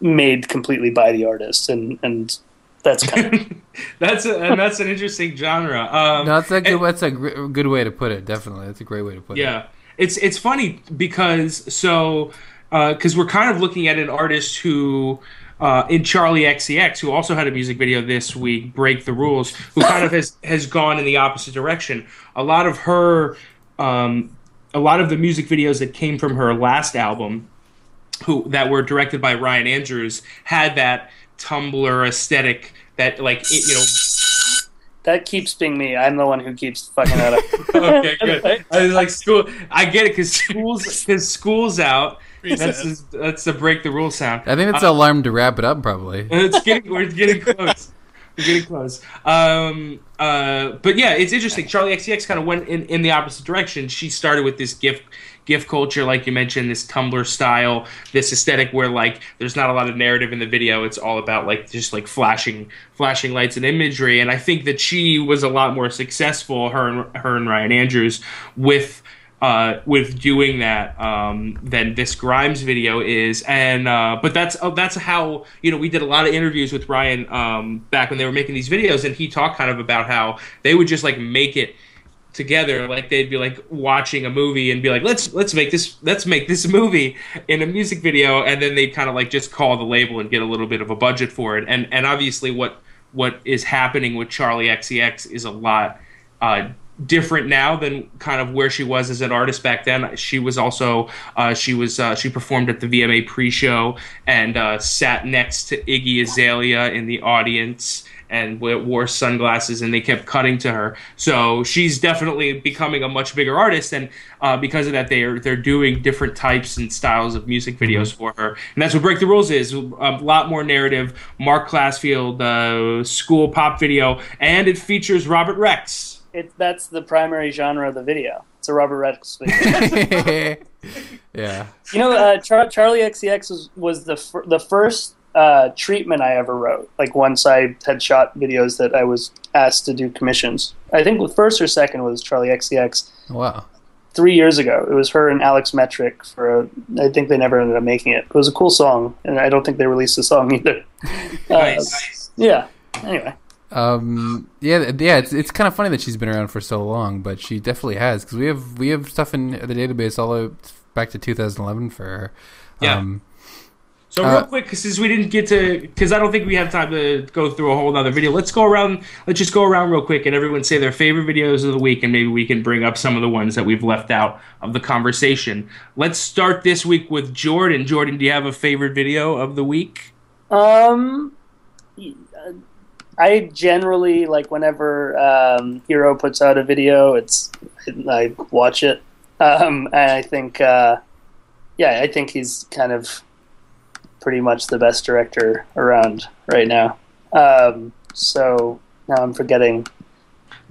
made completely by the artist, and and that's kind of that's a, and that's an interesting genre. Um, no, that's a good. and- That's a gr- good way to put it. Definitely, that's a great way to put it. Yeah, it's it's funny because so because we're kind of looking at an artist who. Uh, in Charli XCX, who also had a music video this week, "Break the Rules," who kind of has has gone in the opposite direction. A lot of her, um, a lot of the music videos that came from her last album, who that were directed by Ryan Andrews, had that Tumblr aesthetic. That like it, you know that keeps being me. I'm the one who keeps fucking that up. okay, good. I was like school. I get it because school's because school's out. That's Recess. the, that's the break the rule sound. I think it's the alarm to wrap it up. Probably. It's getting we're getting close. We're getting close. Um, uh, but yeah, it's interesting. Charli XCX kind of went in, in the opposite direction. She started with this gift gift culture, like you mentioned, this Tumblr style, this aesthetic where like there's not a lot of narrative in the video. It's all about like just like flashing flashing lights and imagery. And I think that she was a lot more successful, her and her and Ryan Andrews, with uh, with doing that um, than this Grimes video is, and uh, but that's oh, that's how you know we did a lot of interviews with Ryan um, back when they were making these videos, and he talked kind of about how they would just like make it together like they'd be like watching a movie and be like let's let's make this let's make this movie in a music video and then they'd kind of like just call the label and get a little bit of a budget for it and and obviously what what is happening with Charli XCX is a lot uh, different now than kind of where she was as an artist back then. She was also uh, she was uh, she performed at the VMA pre-show and uh, sat next to Iggy Azalea in the audience and wore sunglasses and they kept cutting to her. So she's definitely becoming a much bigger artist and uh, because of that they are they're doing different types and styles of music videos for her. And that's what Break the Rules is. A lot more narrative, Marc Klasfeld uh, school pop video and it features Robert Rex. It, that's the primary genre of the video. It's a Robert Rex video. yeah. you know, uh, Char- Charli XCX was, was the fir- the first uh, treatment I ever wrote. Like once I had shot videos that I was asked to do commissions. I think the first or second was Charli XCX. Wow. three years ago. It was her and Alex Metric for. A, I think they never ended up making it. It was a cool song, and I don't think they released the song either. Uh, Nice. yeah. Anyway, Um, yeah, yeah. It's it's kind of funny that she's been around for so long, but she definitely has because we have we have stuff in the database all the way back to 2011 for her. Yeah. Um, So Uh, real quick, 'cause since we didn't get to, because I don't think we have time to go through a whole other video. Let's go around. Let's just go around real quick, and everyone say their favorite videos of the week, and maybe we can bring up some of the ones that we've left out of the conversation. Let's start this week with Jordan. Jordan, do you have a favorite video of the week? um, I generally like whenever um, Hiro puts out a video, it's I watch it. Um, and I think, uh, yeah, I think he's kind of pretty much the best director around right now. Um, so now I'm forgetting.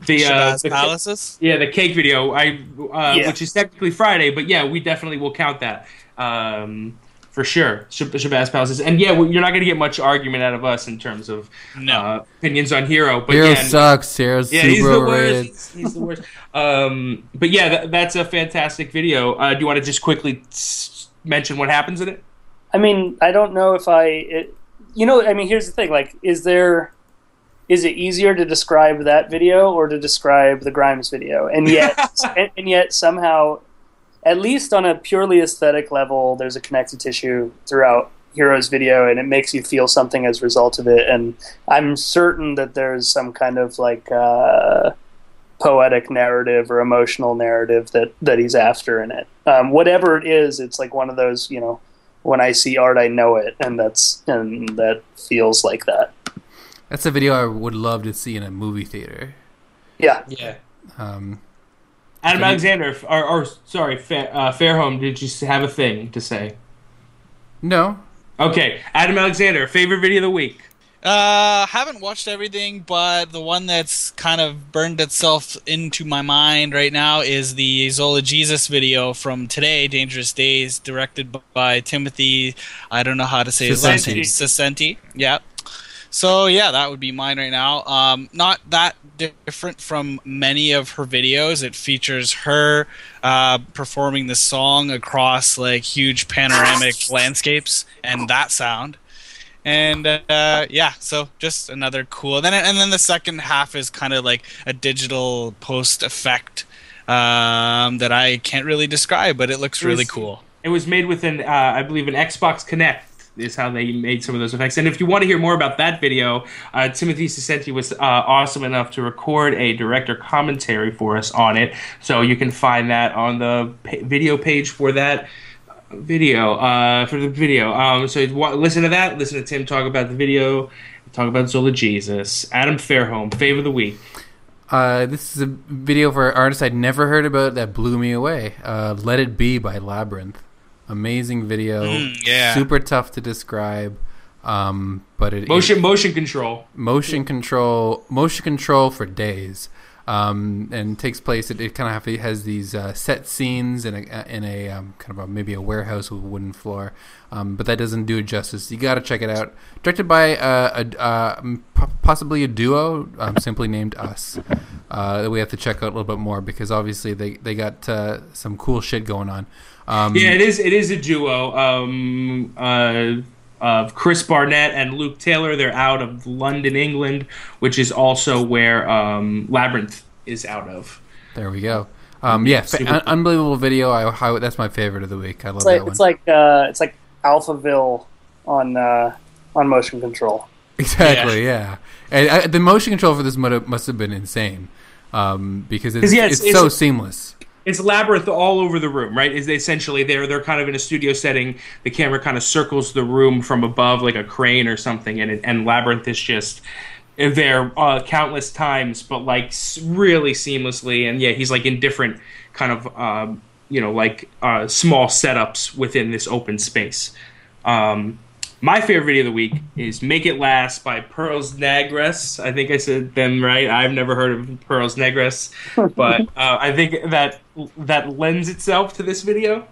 The, uh, Shabazz the Palaces. yeah, the cake video. I uh, Yeah. which is technically Friday, but yeah, we definitely will count that. Um, for sure, Shabazz Palaces, and yeah, well, you're not going to get much argument out of us in terms of No. uh, opinions on Hiro. But Hiro yeah, sucks. Hiro's Yeah, super he's the worst. He's, he's the worst. Um, but yeah, that, that's a fantastic video. Uh, do you want to just quickly s- mention what happens in it? I mean, I don't know if I, it, you know, I mean, here's the thing: like, is there, is it easier to describe that video or to describe the Grimes video? And yet, and, and yet somehow, at least on a purely aesthetic level, there's a connective tissue throughout Hiro's video, and it makes you feel something as a result of it. And I'm certain that there's some kind of like. Uh, poetic narrative or emotional narrative that that he's after in it um, whatever it is it's like one of those you know when I see art, I know it, and that's and that feels like that. That's a video I would love to see in a movie theater. Yeah, Yeah. Um, Adam Can you- Alexander, or, or sorry, Fa- uh, Fairhome, did you have a thing to say? no, Okay, Adam Alexander, favorite video of the week. Uh, haven't watched everything, but the one that's kind of burned itself into my mind right now is the Zola Jesus video from today, Dangerous Days, directed by Timothy. I don't know how to say his last name. Saccenti. Saccenti. Yeah. So yeah, that would be mine right now. Um, not that different from many of her videos. It features her uh, performing the song across like huge panoramic landscapes and that sound and uh, yeah, so just another cool. And then and then the second half is kind of like a digital post effect um, that I can't really describe, but it looks really cool. It was made with an, uh, I believe, an Xbox Kinect. Is how they made some of those effects. And if you want to hear more about that video, uh, Timothy Saccenti was uh, awesome enough to record a director commentary for us on it. So you can find that on the video page for that video. Uh, for the video. Um, so wa- listen to that. Listen to Tim talk about the video. Talk about Zola Jesus. Adam Fairholm, fave of the week. uh, this is a video for an artist I'd never heard about that blew me away. Uh, Let It Be by Labrinth. Amazing video. Mm, yeah. Super tough to describe. Um, but it Motion motion control. motion control motion control for days um, and takes place it, it kind of has these uh, set scenes in a in a um, kind of a, maybe a warehouse with a wooden floor um, but that doesn't do it justice you got to check it out directed by uh, a, uh, possibly a duo um, simply named us uh, that we have to check out a little bit more because obviously they, they got uh, some cool shit going on um, Yeah, it is. It is a duo. Um, uh, of Chris Barnett and Luke Taylor. They're out of London, England, which is also where um, Labrinth is out of. there we go um, yeah, fa- un- unbelievable video. I, how, that's my favorite of the week. I love it's like that one. it's like uh, it's like Alphaville on uh, on motion control. Exactly. Yeah. And uh, the motion control for this must have, must have been insane, um, because it's, 'Cause, yeah, it's, it's- so it's- seamless. It's Labrinth all over the room, right? Is essentially they're they're kind of in a studio setting. The camera kind of circles the room from above, like a crane or something, and and Labrinth is just there uh, countless times, but like really seamlessly. And yeah, he's like in different kind of um, you know like uh, small setups within this open space. Um, my favorite video of the week is "Make It Last" by Pearls Negras. I think I said them right. I've never heard of Pearls Negras, but uh, I think that that lends itself to this video.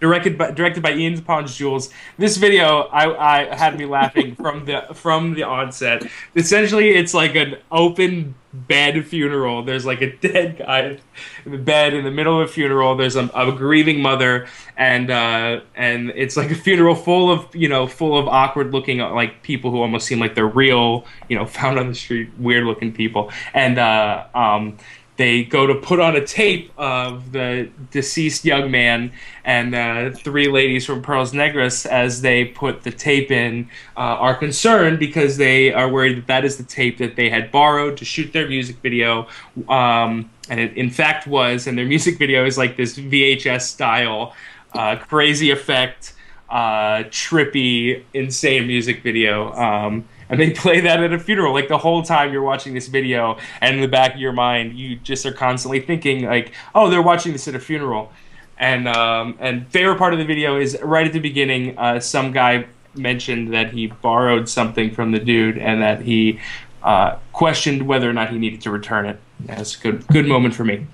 Directed by directed by Ian Pons Jewell. This video I, I had me laughing from the from the onset. Essentially, it's like an open bed funeral. There's like a dead guy in the bed in the middle of a funeral. There's a, a grieving mother, and uh, and it's like a funeral full of you know full of awkward looking like people who almost seem like they're real, you know, found on the street, weird looking people, and uh, um they go to put on a tape of the deceased young man and uh, three ladies from Pearls Negras as they put the tape in uh, are concerned because they are worried that that is the tape that they had borrowed to shoot their music video um, and it in fact was and their music video is like this VHS style uh, crazy effect uh, trippy insane music video. Um, and they play that at a funeral. Like the whole time you're watching this video and in the back of your mind you just are constantly thinking like oh they're watching this at a funeral. And um, and favorite part of the video is right at the beginning uh, some guy mentioned that he borrowed something from the dude and that he uh, questioned whether or not he needed to return it. That's a good good moment for me.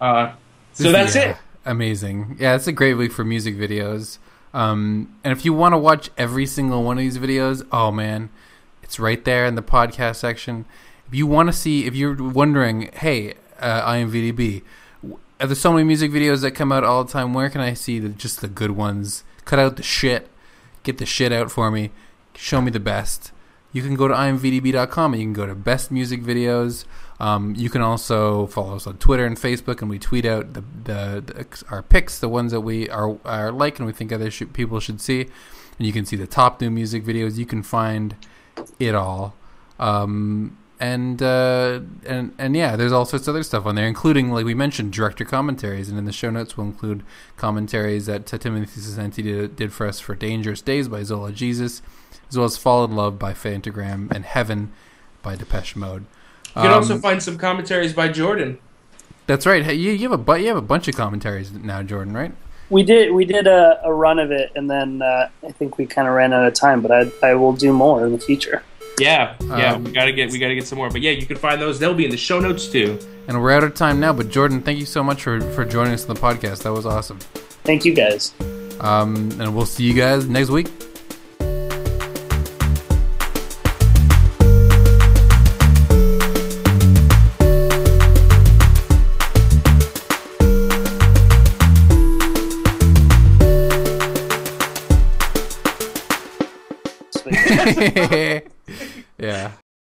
Uh, so that's Yeah, it. Amazing. Yeah, it's a great week for music videos. Um, and if you want to watch every single one of these videos, oh man, it's right there in the podcast section. If you want to see, if you're wondering, hey, uh, IMVDB, there's so many music videos that come out all the time. Where can I see the, just the good ones? Cut out the shit. Get the shit out for me. Show me the best. You can go to imvdb.com and you can go to best music videos. Um, you can also follow us on Twitter and Facebook, and we tweet out the, the, the our picks, the ones that we are, are like and we think other sh- people should see. And you can see the top new music videos. You can find it all. Um, and uh, and and yeah, there's all sorts of other stuff on there, including like we mentioned, director commentaries, and in the show notes we'll include commentaries that Timothy Saccenti did, did for us for "Dangerous Days" by Zola Jesus, as well as "Fall in Love" by Phantogram and "Heaven" by Depeche Mode. You can also Um, find some commentaries by Jordan That's right. Hey, you, you have a bu- you have a bunch of commentaries now, Jordan, right? We did we did a, a run of it, and then uh, I think we kind of ran out of time. But I I will do more in the future. yeah yeah Um, we gotta get we gotta get some more but yeah you can find those they'll be in the show notes too And we're out of time now. But Jordan, thank you so much for for joining us on the podcast. That was awesome. Thank you guys. Um, and we'll see you guys next week. yeah.